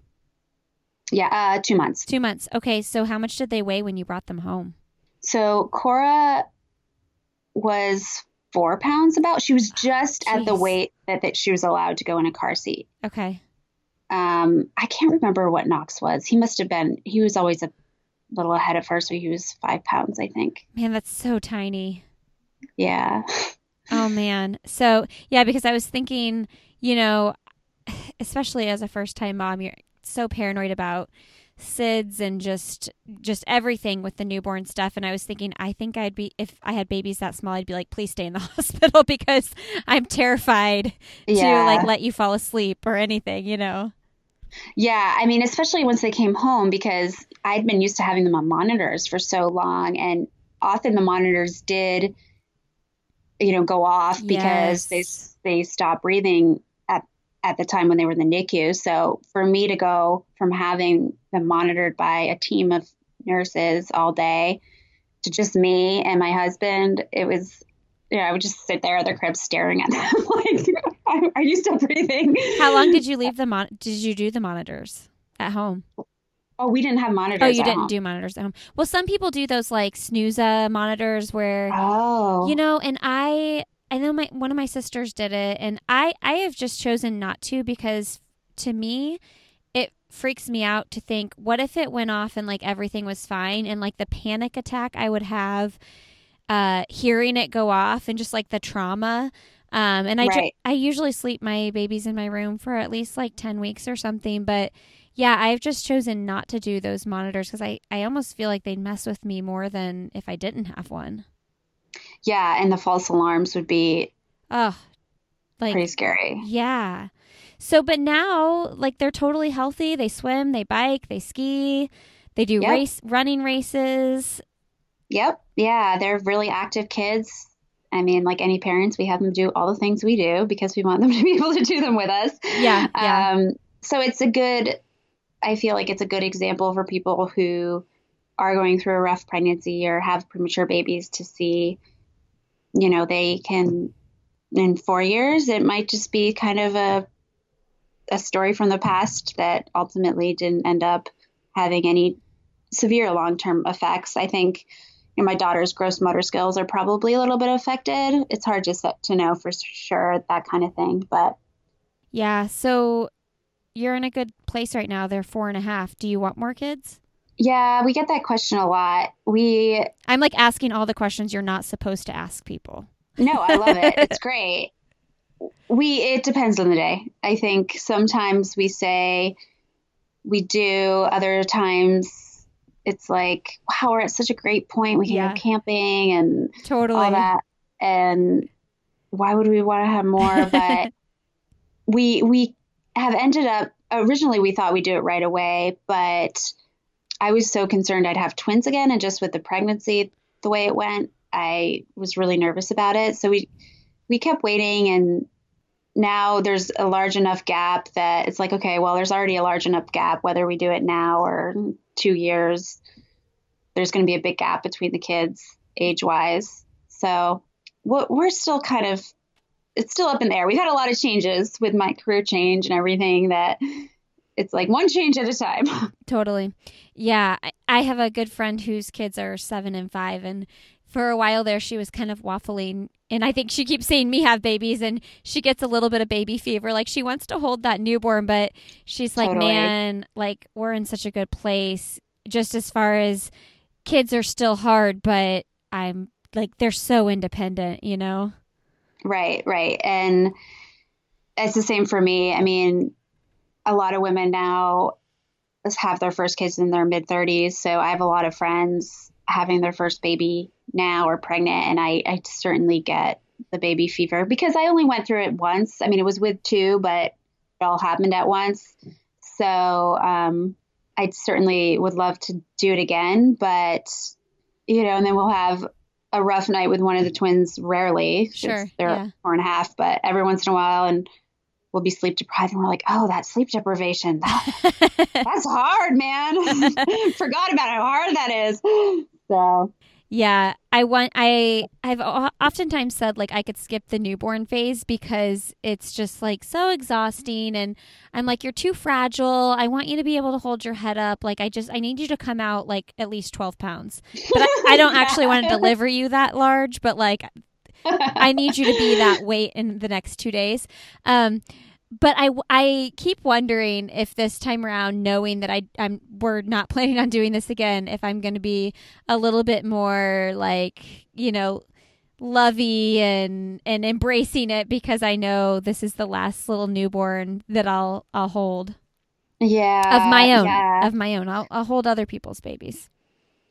Yeah, uh, two months. Two months. Okay, so how much did they weigh when you brought them home? So Cora was four pounds about. She was just at the weight that, that she was allowed to go in a car seat. Okay. Um, I can't remember what Knox was. He must have been, he was always a little ahead of her. So he was five pounds, I think. Man, that's so tiny. Yeah. Oh, man. So, yeah, because I was thinking, you know, especially as a first time mom, you're so paranoid about SIDS and just just everything with the newborn stuff. And I was thinking, I think I'd be if I had babies that small, I'd be like, please stay in the hospital because I'm terrified yeah. to like let you fall asleep or anything, you know. Yeah, I mean, especially once they came home because I'd been used to having them on monitors for so long, and often the monitors did, you know, go off because yes. they they stopped breathing at at the time when they were in the NICU. So for me to go from having them monitored by a team of nurses all day to just me and my husband, it was, you know, I would just sit there at the crib staring at them like, are you still breathing? How long did you leave the mon- did you do the monitors at home? Oh, we didn't have monitors. Oh, you didn't home. do monitors at home. Well, some people do those like Snuza monitors where, oh, you know, and I I know my one of my sisters did it and I I have just chosen not to because to me it freaks me out to think what if it went off and like everything was fine and like the panic attack I would have uh hearing it go off and just like the trauma um and I right. ju- I usually sleep my babies in my room for at least like 10 weeks or something but yeah, I've just chosen not to do those monitors because I, I almost feel like they'd mess with me more than if I didn't have one. Yeah, and the false alarms would be oh, like pretty scary. Yeah. So, but now, like they're totally healthy. They swim, they bike, they ski, they do yep. race running races. Yep. Yeah, they're really active kids. I mean, like any parents, we have them do all the things we do because we want them to be able to do them with us. Yeah. yeah. Um, so it's a good. I feel like it's a good example for people who are going through a rough pregnancy or have premature babies to see you know, they can, in four years, it might just be kind of a, a story from the past that ultimately didn't end up having any severe long term effects. I think you know, my daughter's gross motor skills are probably a little bit affected. It's hard to set, to know for sure that kind of thing, but yeah. So you're in a good place right now. They're four and a half. Do you want more kids? Yeah, we get that question a lot. We I'm like asking all the questions you're not supposed to ask people. No, I love it. it's great. We it depends on the day. I think sometimes we say we do, other times it's like, wow, we're at such a great point. We can yeah. go camping and totally all that. And why would we want to have more? But we we have ended up originally we thought we'd do it right away, but I was so concerned I'd have twins again, and just with the pregnancy, the way it went, I was really nervous about it. So we we kept waiting, and now there's a large enough gap that it's like, okay, well, there's already a large enough gap, whether we do it now or two years. There's going to be a big gap between the kids age wise. So we're still kind of, it's still up in there. We've had a lot of changes with my career change and everything that it's like one change at a time. Totally. Yeah. I have a good friend whose kids are seven and five, and for a while there, she was kind of waffling. And I think she keeps saying me have babies and she gets a little bit of baby fever. Like she wants to hold that newborn, but she's like, Totally. man, like we're in such a good place just as far as kids are still hard, but I'm like, they're so independent, you know? Right, right. And it's the same for me. I mean, a lot of women now have their first kids in their mid 30s. So I have a lot of friends having their first baby now or pregnant. And I, I certainly get the baby fever because I only went through it once. I mean, it was with two, but it all happened at once. So um, I certainly would love to do it again. But, you know, and then we'll have a rough night with one of the twins rarely. Sure, They're yeah. four and a half, but every once in a while, and we'll be sleep deprived. And we're like, oh, that sleep deprivation. That, that's hard, man. Forgot about how hard that is. So, Yeah, I want I I've oftentimes said like I could skip the newborn phase because it's just like so exhausting and I'm like you're too fragile. I want you to be able to hold your head up. Like I just I need you to come out like at least 12 pounds. But I, I don't actually want to deliver you that large, but like I need you to be that weight in the next 2 days. Um but I, I keep wondering if this time around, knowing that I I'm we're not planning on doing this again, if I'm going to be a little bit more like you know lovey and and embracing it because I know this is the last little newborn that I'll I'll hold yeah. of my own Yeah. of my own. I'll I'll hold other people's babies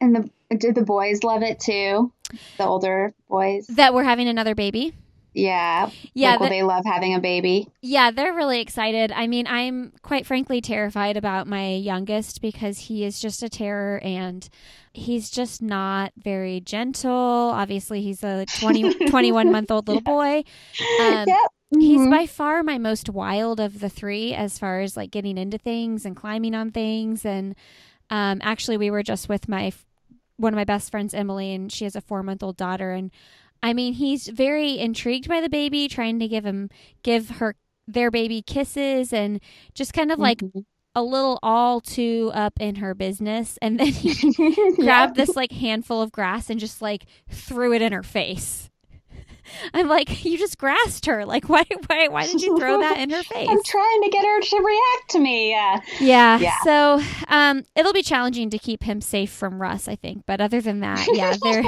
And the, did the boys love it too? The older boys? that we're having another baby. Yeah. Yeah, Like, will the- they love having a baby? Yeah, they're really excited. I mean, I'm quite frankly terrified about my youngest because he is just a terror and he's just not very gentle. Obviously, he's a 20, 21 month old little boy. Um, yep. He's Mhm. by far my most wild of the three as far as like getting into things and climbing on things. And um, actually, we were just with my one of my best friends, Emily, and she has a four month old daughter. And I mean, he's very intrigued by the baby, trying to give him give her their baby kisses and just kind of like Mhm. a little all too up in her business. And then he grabbed this like handful of grass and just like threw it in her face. I'm like, you just grassed her. Like, why, why, why did you throw that in her face? I'm trying to get her to react to me. Yeah. Yeah. Yeah. So, um, it'll be challenging to keep him safe from Russ, I think. But other than that, yeah, they're.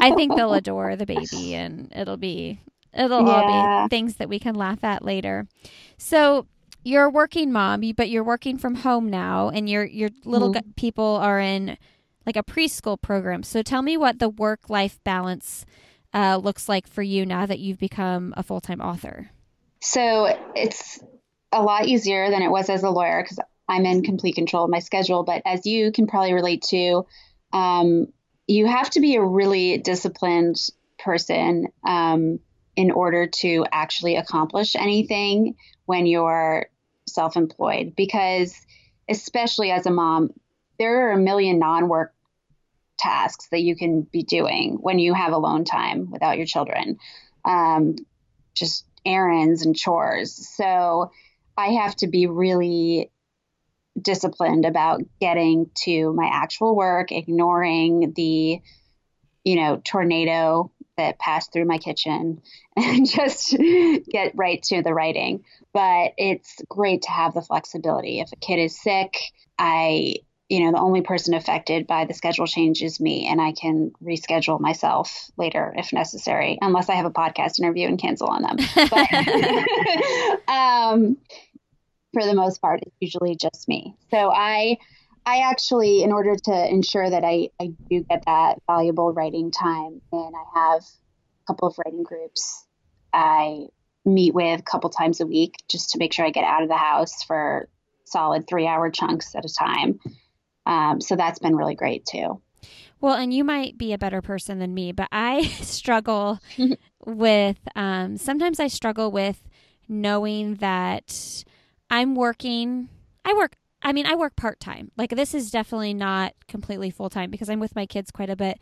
I think they'll adore the baby, and it'll be it'll all be things that we can laugh at later. So you're a working mom, but you're working from home now, and your your little Mhm. gu- people are in like a preschool program. So tell me what the work life balance uh, looks like for you now that you've become a full time author. So it's a lot easier than it was as a lawyer because I'm in complete control of my schedule. But as you can probably relate to, um, you have to be a really disciplined person um, in order to actually accomplish anything when you're self employed. Because, especially as a mom, there are a million non work tasks that you can be doing when you have alone time without your children. Um, just errands and chores. So I have to be really disciplined about getting to my actual work, ignoring the, you know, tornado that passed through my kitchen and just get right to the writing. But it's great to have the flexibility. If a kid is sick, I you know, the only person affected by the schedule change is me, and I can reschedule myself later if necessary, unless I have a podcast interview and cancel on them. But um, for the most part, it's usually just me. So I, I actually, in order to ensure that I, I do get that valuable writing time, and I have a couple of writing groups I meet with a couple times a week just to make sure I get out of the house for solid three hour chunks at a time. Um, so that's been really great too. Well, and you might be a better person than me, but I struggle with um, sometimes I struggle with knowing that I'm working. I work. I mean, I work part time. Like this is definitely not completely full time because I'm with my kids quite a bit.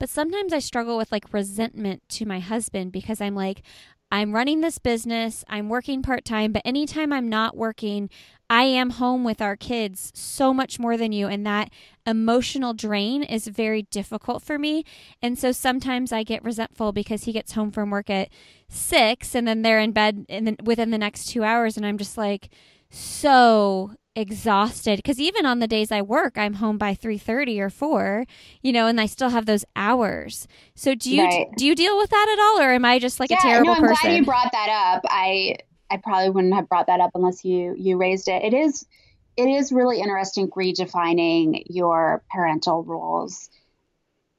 But sometimes I struggle with like resentment to my husband because I'm like, I'm running this business, I'm working part time, but anytime I'm not working, I am home with our kids so much more than you. And that emotional drain is very difficult for me. And so sometimes I get resentful because he gets home from work at six and then they're in bed in the, within the next two hours. And I'm just like, so exhausted because even on the days I work, I'm home by three thirty or four, you know, and I still have those hours. So do you right. do you deal with that at all, or am I just like yeah, a terrible no, I'm person? glad you brought that up. I I probably wouldn't have brought that up unless you you raised it. It is it is really interesting redefining your parental roles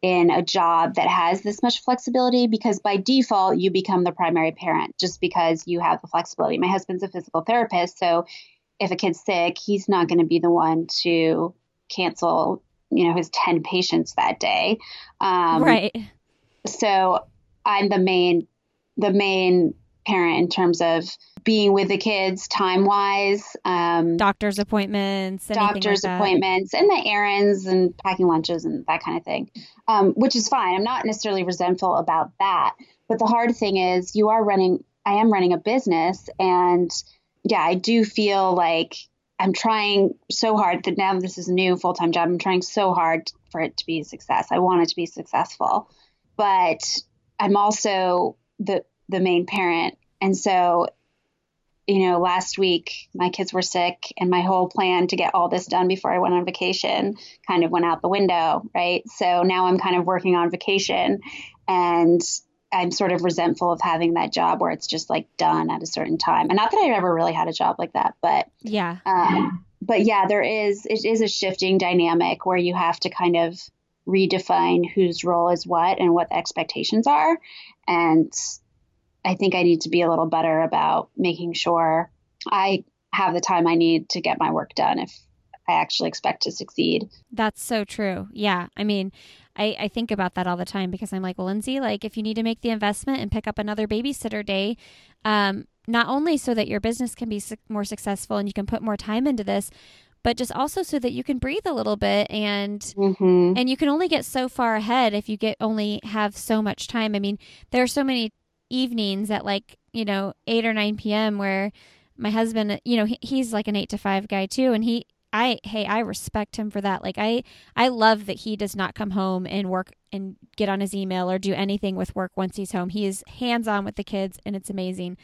in a job that has this much flexibility because by default you become the primary parent just because you have the flexibility. My husband's a physical therapist, so if a kid's sick, he's not going to be the one to cancel, you know, his 10 patients that day. Um, right. So I'm the main, the main parent in terms of being with the kids time wise, um, doctor's appointments, doctor's like appointments, and the errands and packing lunches and that kind of thing, um, which is fine. I'm not necessarily resentful about that. But the hard thing is, you are running, I am running a business, and yeah, I do feel like I'm trying so hard that now this is a new full time job. I'm trying so hard for it to be a success. I want it to be successful, but I'm also the the main parent, and so you know, last week my kids were sick, and my whole plan to get all this done before I went on vacation kind of went out the window, right? So now I'm kind of working on vacation, and I'm sort of resentful of having that job where it's just like done at a certain time. And not that I've ever really had a job like that, but yeah. Um, but yeah, there is it is a shifting dynamic where you have to kind of redefine whose role is what and what the expectations are. And I think I need to be a little better about making sure I have the time I need to get my work done if I actually expect to succeed. That's so true. Yeah. I mean, I, I think about that all the time because I'm like, well, Lindsey, like if you need to make the investment and pick up another babysitter day, um, not only so that your business can be su- more successful and you can put more time into this, but just also so that you can breathe a little bit and mm-hmm. and you can only get so far ahead if you get only have so much time. I mean, there are so many evenings at like you know eight or nine p.m. where my husband, you know, he, he's like an eight to five guy too, and he I hey, I respect him for that. Like I I love that he does not come home and work and get on his email or do anything with work once he's home. He is hands on with the kids and it's amazing.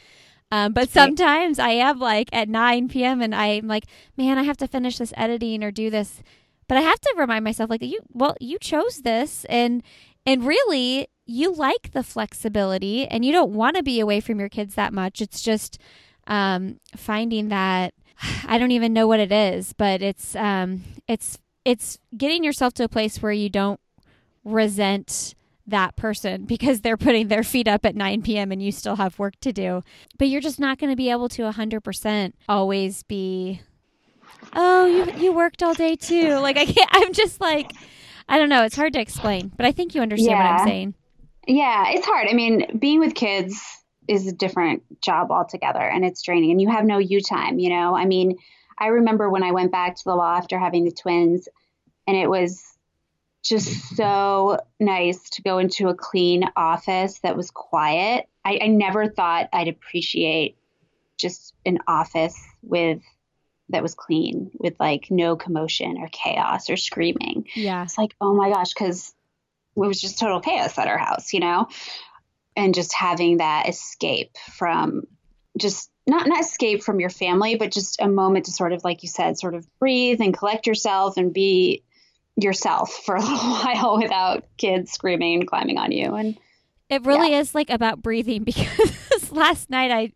Um, but sometimes I am like at 9 p.m. and I'm like, man, I have to finish this editing or do this. But I have to remind myself, like, you, well, you chose this, and and really, you like the flexibility, and you don't want to be away from your kids that much. It's just um, finding that I don't even know what it is, but it's um it's it's getting yourself to a place where you don't resent that person because they're putting their feet up at 9 p.m. and you still have work to do. But you're just not going to be able to 100% always be oh, you you worked all day too. Like I can't I'm just like I don't know, it's hard to explain, but I think you understand yeah. what I'm saying. Yeah, it's hard. I mean, being with kids is a different job altogether and it's draining and you have no you time, you know? I mean, I remember when I went back to the law after having the twins and it was just so nice to go into a clean office that was quiet. I, I never thought I'd appreciate just an office with that was clean with like no commotion or chaos or screaming. Yeah. It's like, oh my gosh, because it was just total chaos at our house, you know? and just having that escape from just not not escape from your family, but just a moment to sort of, like you said, sort of breathe and collect yourself and be yourself for a little while without kids screaming and climbing on you. And it really yeah. is like about breathing because last night I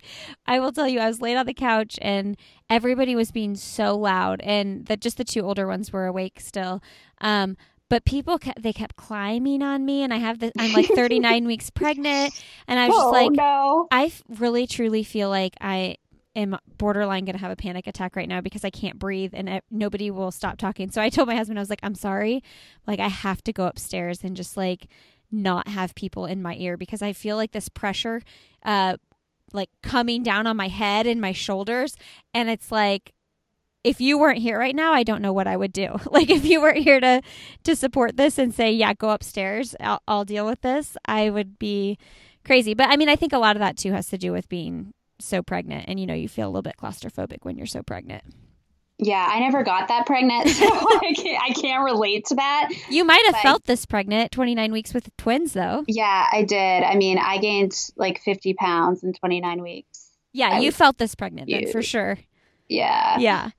I will tell you I was laid on the couch and everybody was being so loud and that just the two older ones were awake still. Um, but people kept, they kept climbing on me and i have this i'm like 39 weeks pregnant and i was just oh, like no. i really truly feel like i am borderline going to have a panic attack right now because i can't breathe and it, nobody will stop talking so i told my husband i was like i'm sorry like i have to go upstairs and just like not have people in my ear because i feel like this pressure uh like coming down on my head and my shoulders and it's like if you weren't here right now, I don't know what I would do. Like if you weren't here to to support this and say, "Yeah, go upstairs. I'll, I'll deal with this." I would be crazy. But I mean, I think a lot of that too has to do with being so pregnant, and you know, you feel a little bit claustrophobic when you're so pregnant. Yeah, I never got that pregnant, so I can't, I can't relate to that. You might have But- felt this pregnant 29 weeks with twins, though. Yeah, I did. I mean, I gained like 50 pounds in 29 weeks. Yeah, I you felt this pregnant then for sure. Yeah. Yeah.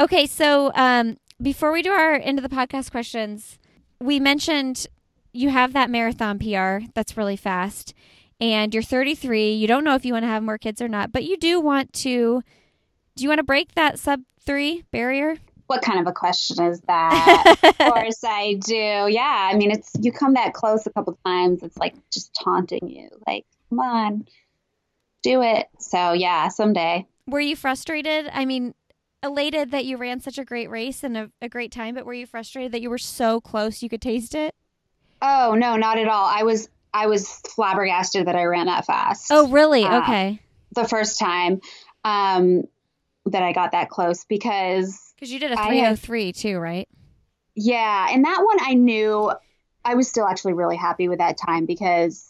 Okay, so um, before we do our end of the podcast questions, we mentioned you have that marathon PR that's really fast, and you're 33. You don't know if you want to have more kids or not, but you do want to. Do you want to break that sub three barrier? What kind of a question is that? of course I do. Yeah. I mean, it's you come that close a couple times. It's like just taunting you. Like, come on, do it. So yeah, someday. Were you frustrated? I mean, elated that you ran such a great race and a, a great time, but were you frustrated that you were so close you could taste it? Oh no, not at all. I was I was flabbergasted that I ran that fast. Oh, really? Uh, okay. the first time um, that I got that close because Because you did a I had- 303 too, right? Yeah, and that one I knew I was still actually really happy with that time because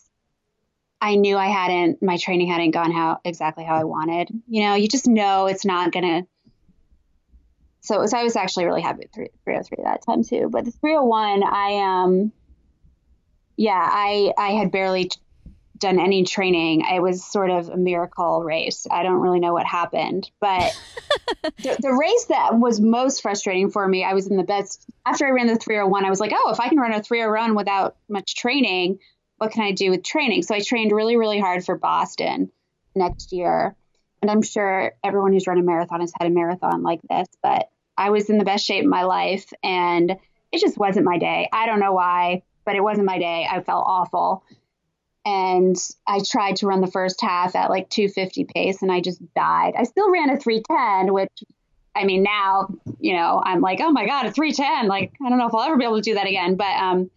I knew I hadn't my training hadn't gone how exactly how I wanted. You know, you just know it's not gonna. So, so I was actually really happy with 3, 303 that time too. But the 301, I um, yeah, I I had barely done any training. It was sort of a miracle race. I don't really know what happened, but the, the race that was most frustrating for me, I was in the best. After I ran the 301, I was like, oh, if I can run a 301 without much training, what can I do with training? So I trained really, really hard for Boston next year. And I'm sure everyone who's run a marathon has had a marathon like this, but I was in the best shape of my life and it just wasn't my day. I don't know why, but it wasn't my day. I felt awful. And I tried to run the first half at like 250 pace and I just died. I still ran a 310, which I mean, now, you know, I'm like, oh my God, a 310. Like, I don't know if I'll ever be able to do that again. But um,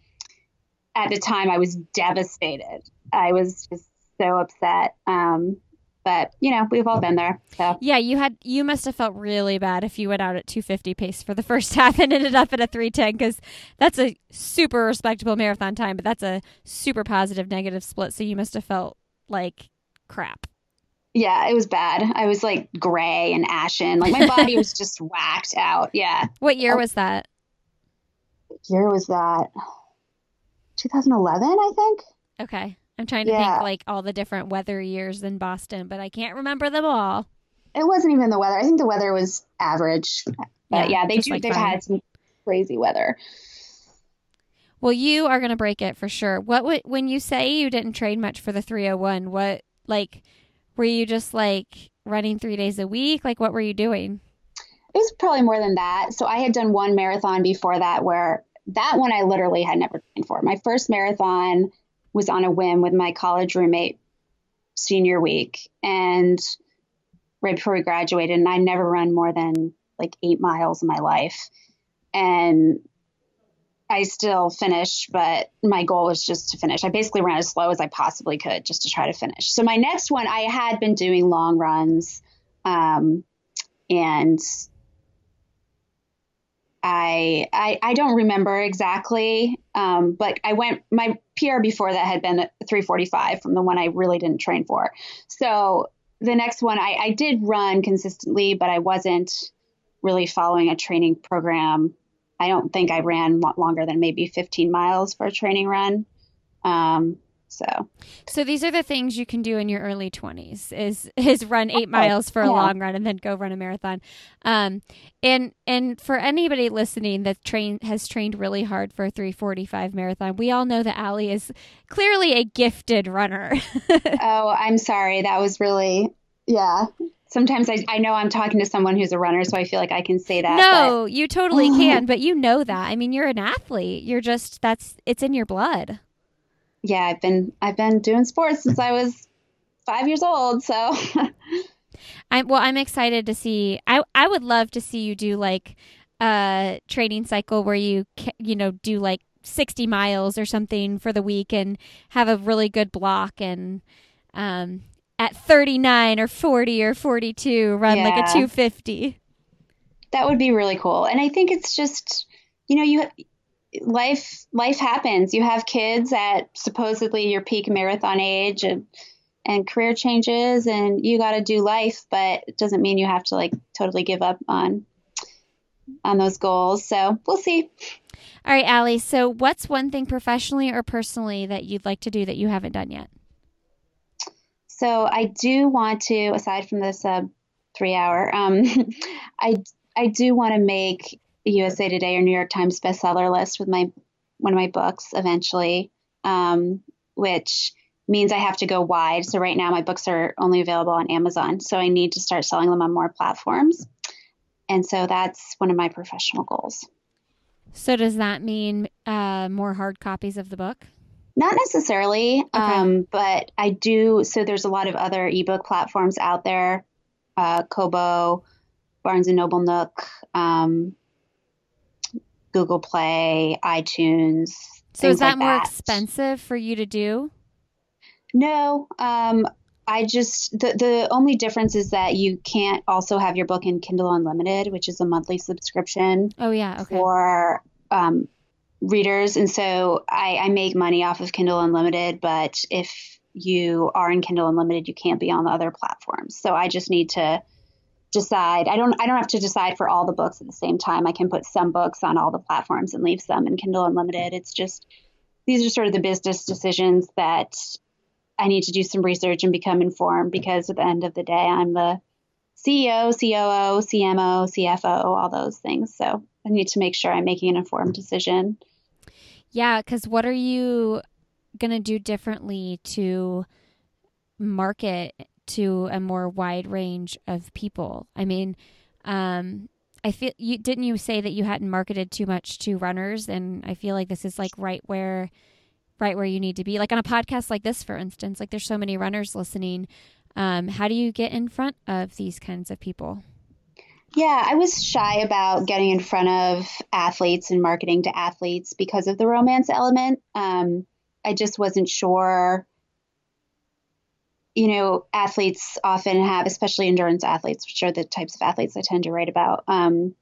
at the time, I was devastated. I was just so upset. Um, but, you know, we've all been there. So, Yeah, you had you must have felt really bad if you went out at 250 pace for the first half and ended up at a 310 because that's a super respectable marathon time, but that's a super positive negative split. So you must have felt like crap. yeah, it was bad. I was like gray and ashen. Like, my body was just whacked out. Yeah. What year Oh. was that? What year was that? 2011, I think. Okay, I'm trying to Yeah. think like all the different weather years in Boston, but I can't remember them all. It wasn't even the weather. I think the weather was average. But yeah, they do like they've mine. had some crazy weather. Well, you are going to break it for sure. What would when you say you didn't train much for the 301? What like were you just like running 3 days a week? Like what were you doing? It was probably more than that. So I had done one marathon before that where that one I literally had never trained for. My first marathon was on a whim with my college roommate senior week and right before we graduated and I never run more than like 8 miles in my life. And I still finished, but my goal was just to finish. I basically ran as slow as I possibly could just to try to finish. So my next one, I had been doing long runs, um, and I, I I don't remember exactly, um, but I went. My PR before that had been 345 from the one I really didn't train for. So the next one, I, I did run consistently, but I wasn't really following a training program. I don't think I ran longer than maybe 15 miles for a training run. Um, so So these are the things you can do in your early 20s is is run 8 Okay, miles for a yeah. long run and then go run a marathon. Um and and for anybody listening that train has trained really hard for a 345 marathon, we all know that Ali is clearly a gifted runner. oh, I'm sorry. That was really yeah. Sometimes I, I know I'm talking to someone who's a runner, so I feel like I can say that. but- no, you totally can, but you know that. I mean, you're an athlete. You're just that's it's in your blood. Yeah, I've been I've been doing sports since I was five years old. So I'm well. I'm excited to see. I I would love to see you do like a training cycle where you you know do like 60 miles or something for the week and have a really good block and um at 39 or 40 or 42 run like a 250. that would be really cool. And I think it's just you know you life life happens. You have kids at supposedly your peak marathon age and and career changes and you got to do life, but it doesn't mean you have to like totally give up on on those goals. So, we'll see. All right, Ali. So, what's one thing professionally or personally that you'd like to do that you haven't done yet? So, I do want to, aside from this uh, three hour, um, I I do want to make USA Today or New York Times bestseller list with my one of my books eventually, um, which means I have to go wide. So right now my books are only available on Amazon, so I need to start selling them on more platforms. And so that's one of my professional goals. So does that mean uh, more hard copies of the book? Not necessarily, okay. um, but I do. So there's a lot of other ebook platforms out there, uh, Kobo, Barnes and Noble Nook, um, Google Play, iTunes. So is that like more that. expensive for you to do? No, um, I just the the only difference is that you can't also have your book in Kindle Unlimited, which is a monthly subscription. Oh yeah, okay. For um, readers, and so I, I make money off of Kindle Unlimited, but if you are in Kindle Unlimited, you can't be on the other platforms. So I just need to decide. I don't I don't have to decide for all the books at the same time. I can put some books on all the platforms and leave some in Kindle Unlimited. It's just these are sort of the business decisions that I need to do some research and become informed because at the end of the day I'm the CEO, COO, CMO, CFO, all those things. So I need to make sure I'm making an informed decision. Yeah, cuz what are you going to do differently to market to a more wide range of people. I mean, um, I feel you didn't you say that you hadn't marketed too much to runners, and I feel like this is like right where, right where you need to be. Like on a podcast like this, for instance, like there's so many runners listening. Um, how do you get in front of these kinds of people? Yeah, I was shy about getting in front of athletes and marketing to athletes because of the romance element. Um, I just wasn't sure you know, athletes often have, especially endurance athletes, which are the types of athletes I tend to write about, um,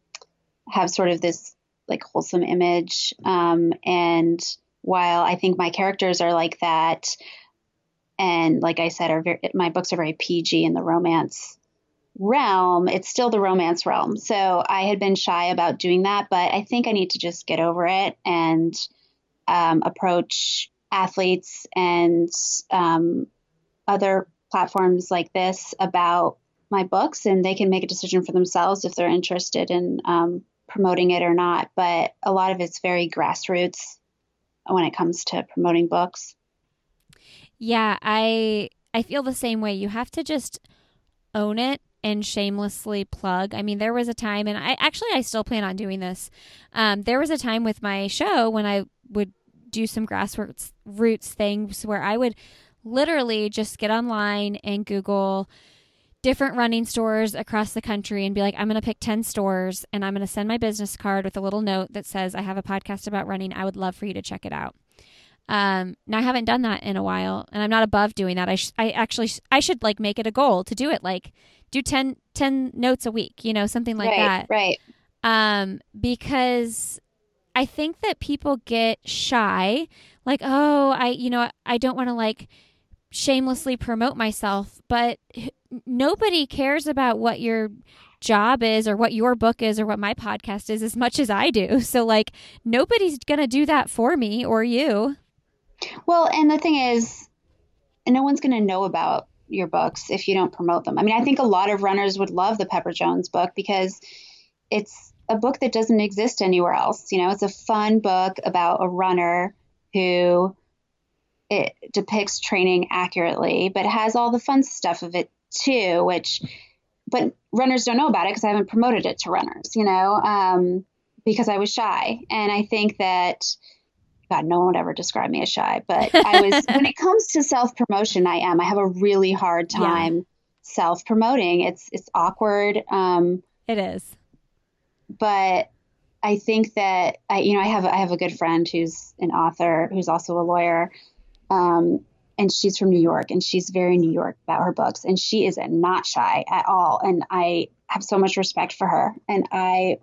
have sort of this like wholesome image. Um, and while I think my characters are like that, and like I said, are very, my books are very PG in the romance realm, it's still the romance realm. So I had been shy about doing that, but I think I need to just get over it and um, approach athletes and um, other platforms like this about my books and they can make a decision for themselves if they're interested in um, promoting it or not. But a lot of it's very grassroots when it comes to promoting books. Yeah, I I feel the same way. You have to just own it and shamelessly plug. I mean, there was a time, and I actually I still plan on doing this. Um, there was a time with my show when I would do some grassroots roots things where I would literally just get online and Google different running stores across the country and be like, I'm going to pick 10 stores and I'm going to send my business card with a little note that says, I have a podcast about running. I would love for you to check it out. Um, now I haven't done that in a while and I'm not above doing that. I, sh- I actually, sh- I should like make it a goal to do it. Like do 10, 10 notes a week, you know, something like right, that. Right. Um, because I think that people get shy, like, oh, I, you know, I don't want to like, shamelessly promote myself, but nobody cares about what your job is or what your book is or what my podcast is as much as I do. So like nobody's going to do that for me or you. Well, and the thing is no one's going to know about your books if you don't promote them. I mean, I think a lot of runners would love the Pepper Jones book because it's a book that doesn't exist anywhere else. You know, it's a fun book about a runner who it depicts training accurately, but has all the fun stuff of it too, which, but runners don't know about it because I haven't promoted it to runners, you know, um, because I was shy. And I think that, God, no one would ever describe me as shy, but I was, when it comes to self promotion, I am. I have a really hard time yeah. self promoting. It's, it's awkward. Um, it is. But I think that I, you know, I have I have a good friend who's an author who's also a lawyer, um, and she's from New York and she's very New York about her books and she is not shy at all. And I have so much respect for her. And I,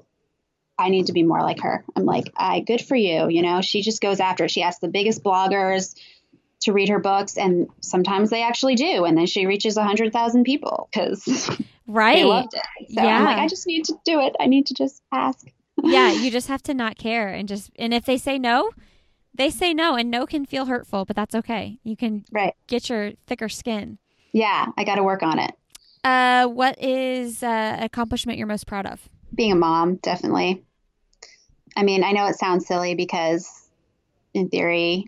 I need to be more like her. I'm like, I good for you. You know, she just goes after it. She asks the biggest bloggers to read her books, and sometimes they actually do. And then she reaches a hundred thousand people because right, they loved it. So Yeah. I'm like, I just need to do it. I need to just ask. yeah, you just have to not care and just and if they say no, they say no and no can feel hurtful, but that's okay. You can Right. get your thicker skin. Yeah, I got to work on it. Uh what is uh accomplishment you're most proud of? Being a mom, definitely. I mean, I know it sounds silly because, in theory,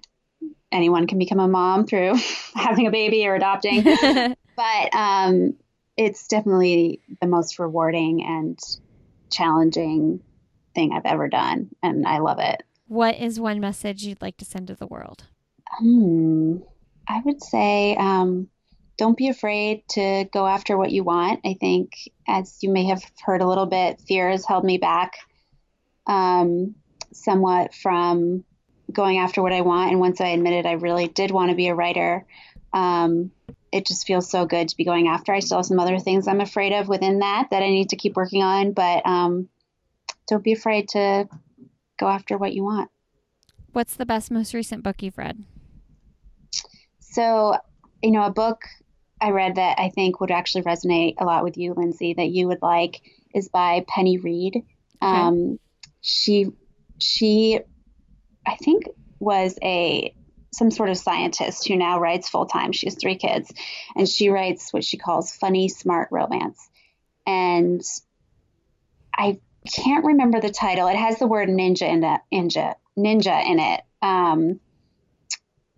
anyone can become a mom through having a baby or adopting. but um, it's definitely the most rewarding and challenging thing I've ever done, and I love it. What is one message you'd like to send to the world? Hmm. I would say um, don't be afraid to go after what you want. I think, as you may have heard a little bit, fear has held me back um, somewhat from going after what I want. And once I admitted I really did want to be a writer, um, it just feels so good to be going after. I still have some other things I'm afraid of within that that I need to keep working on, but um, don't be afraid to go after what you want. What's the best most recent book you've read? So, you know, a book I read that I think would actually resonate a lot with you, Lindsey, that you would like is by Penny Reid. Um, she, she, I think was a some sort of scientist who now writes full time. She has three kids, and she writes what she calls funny, smart romance. And I can't remember the title. It has the word ninja in it. Ninja, ninja in it. Um,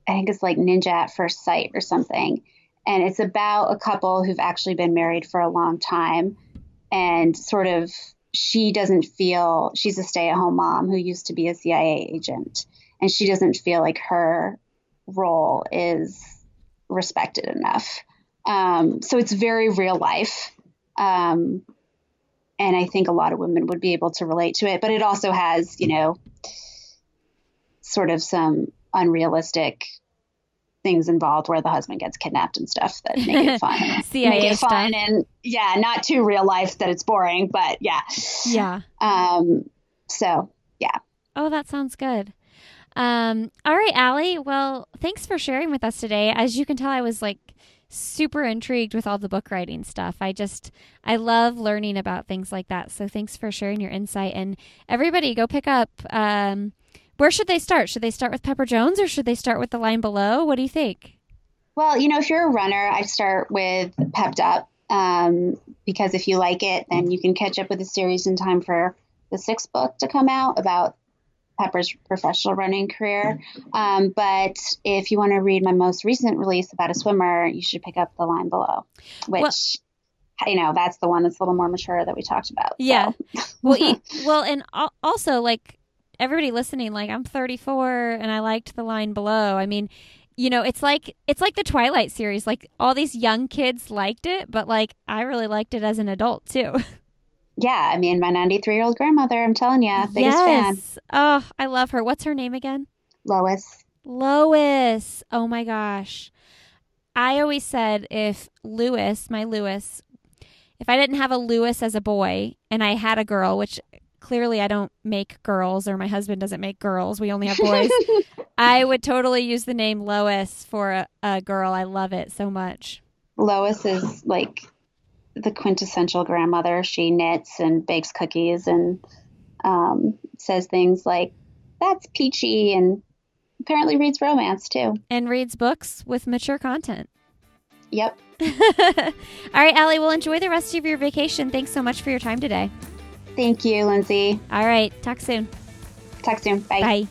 I think it's like Ninja at First Sight or something. And it's about a couple who've actually been married for a long time and sort of she doesn't feel she's a stay at home mom who used to be a CIA agent and she doesn't feel like her role is respected enough. Um, so it's very real life. Um, and I think a lot of women would be able to relate to it, but it also has, you know, sort of some unrealistic things involved where the husband gets kidnapped and stuff that make it fun. Make it stuff. fun and yeah, not too real life that it's boring, but yeah. Yeah. Um, so yeah. Oh, that sounds good. Um, all right, Ali. Well, thanks for sharing with us today. As you can tell, I was like super intrigued with all the book writing stuff. I just, I love learning about things like that. So thanks for sharing your insight. And everybody, go pick up. Um, where should they start? Should they start with Pepper Jones or should they start with the line below? What do you think? Well, you know, if you're a runner, I start with Pepped Up um, because if you like it, then you can catch up with the series in time for the sixth book to come out about Pepper's professional running career. Um, but if you want to read my most recent release about a swimmer, you should pick up The Line Below, which, you know, that's the one that's a little more mature that we talked about. Yeah. So. Well, e- well, and also like everybody listening, like I'm 34 and I liked the line below. I mean, you know, it's like it's like the Twilight series. Like all these young kids liked it, but like I really liked it as an adult too. yeah, I mean, my 93 year old grandmother, I'm telling you, biggest fan. yes. Oh, I love her. What's her name again? Lois. Lois. Oh my gosh. I always said if Lewis, my Lewis, if I didn't have a Lewis as a boy and I had a girl, which clearly I don't make girls or my husband doesn't make girls, we only have boys, I would totally use the name Lois for a, a girl. I love it so much. Lois is like the quintessential grandmother. She knits and bakes cookies and um, says things like, that's peachy, and apparently reads romance too. And reads books with mature content. Yep. All right, Ali, well, enjoy the rest of your vacation. Thanks so much for your time today. Thank you, Lindsey. All right, talk soon. Talk soon. Bye. Bye.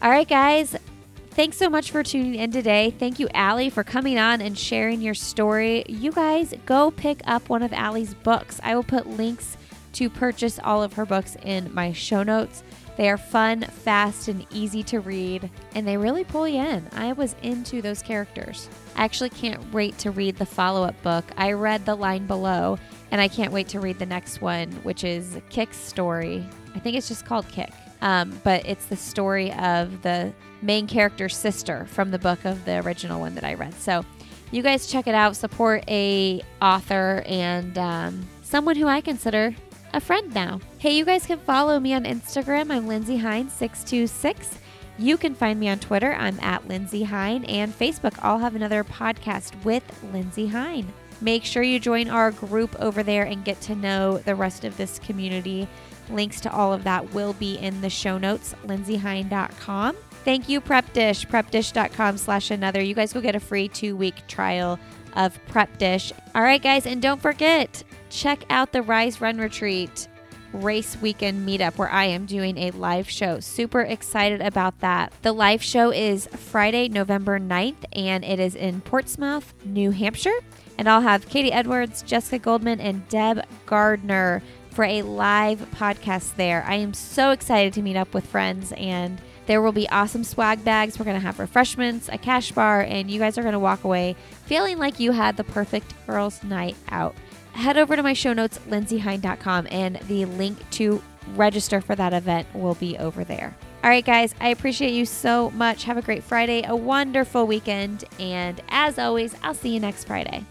All right, guys. Thanks so much for tuning in today. Thank you, Ali, for coming on and sharing your story. You guys go pick up one of Ali's books. I will put links to purchase all of her books in my show notes. They are fun, fast, and easy to read, and they really pull you in. I was into those characters. I actually can't wait to read the follow up book. I read the line below, and I can't wait to read the next one, which is Kick's story. I think it's just called Kick. Um, but it's the story of the main character's sister from the book of the original one that I read. So you guys check it out. Support a author and um, someone who I consider a friend now. Hey, you guys can follow me on Instagram. I'm Lindsey Hein626. You can find me on Twitter. I'm at Lindsey Hein and Facebook. I'll have another podcast with Lindsey Hein. Make sure you join our group over there and get to know the rest of this community. Links to all of that will be in the show notes, lindseyhein.com. Thank you, Prep Dish, prepdish.com slash another. You guys will get a free two week trial of Prep Dish. All right, guys, and don't forget, check out the Rise Run Retreat race weekend meetup where I am doing a live show. Super excited about that. The live show is Friday, November 9th, and it is in Portsmouth, New Hampshire. And I'll have Katie Edwards, Jessica Goldman, and Deb Gardner for a live podcast there. I am so excited to meet up with friends and there will be awesome swag bags. We're going to have refreshments, a cash bar, and you guys are going to walk away feeling like you had the perfect girls' night out head over to my show notes, lindseyhein.com, and the link to register for that event will be over there. All right, guys, I appreciate you so much. Have a great Friday, a wonderful weekend, and as always, I'll see you next Friday.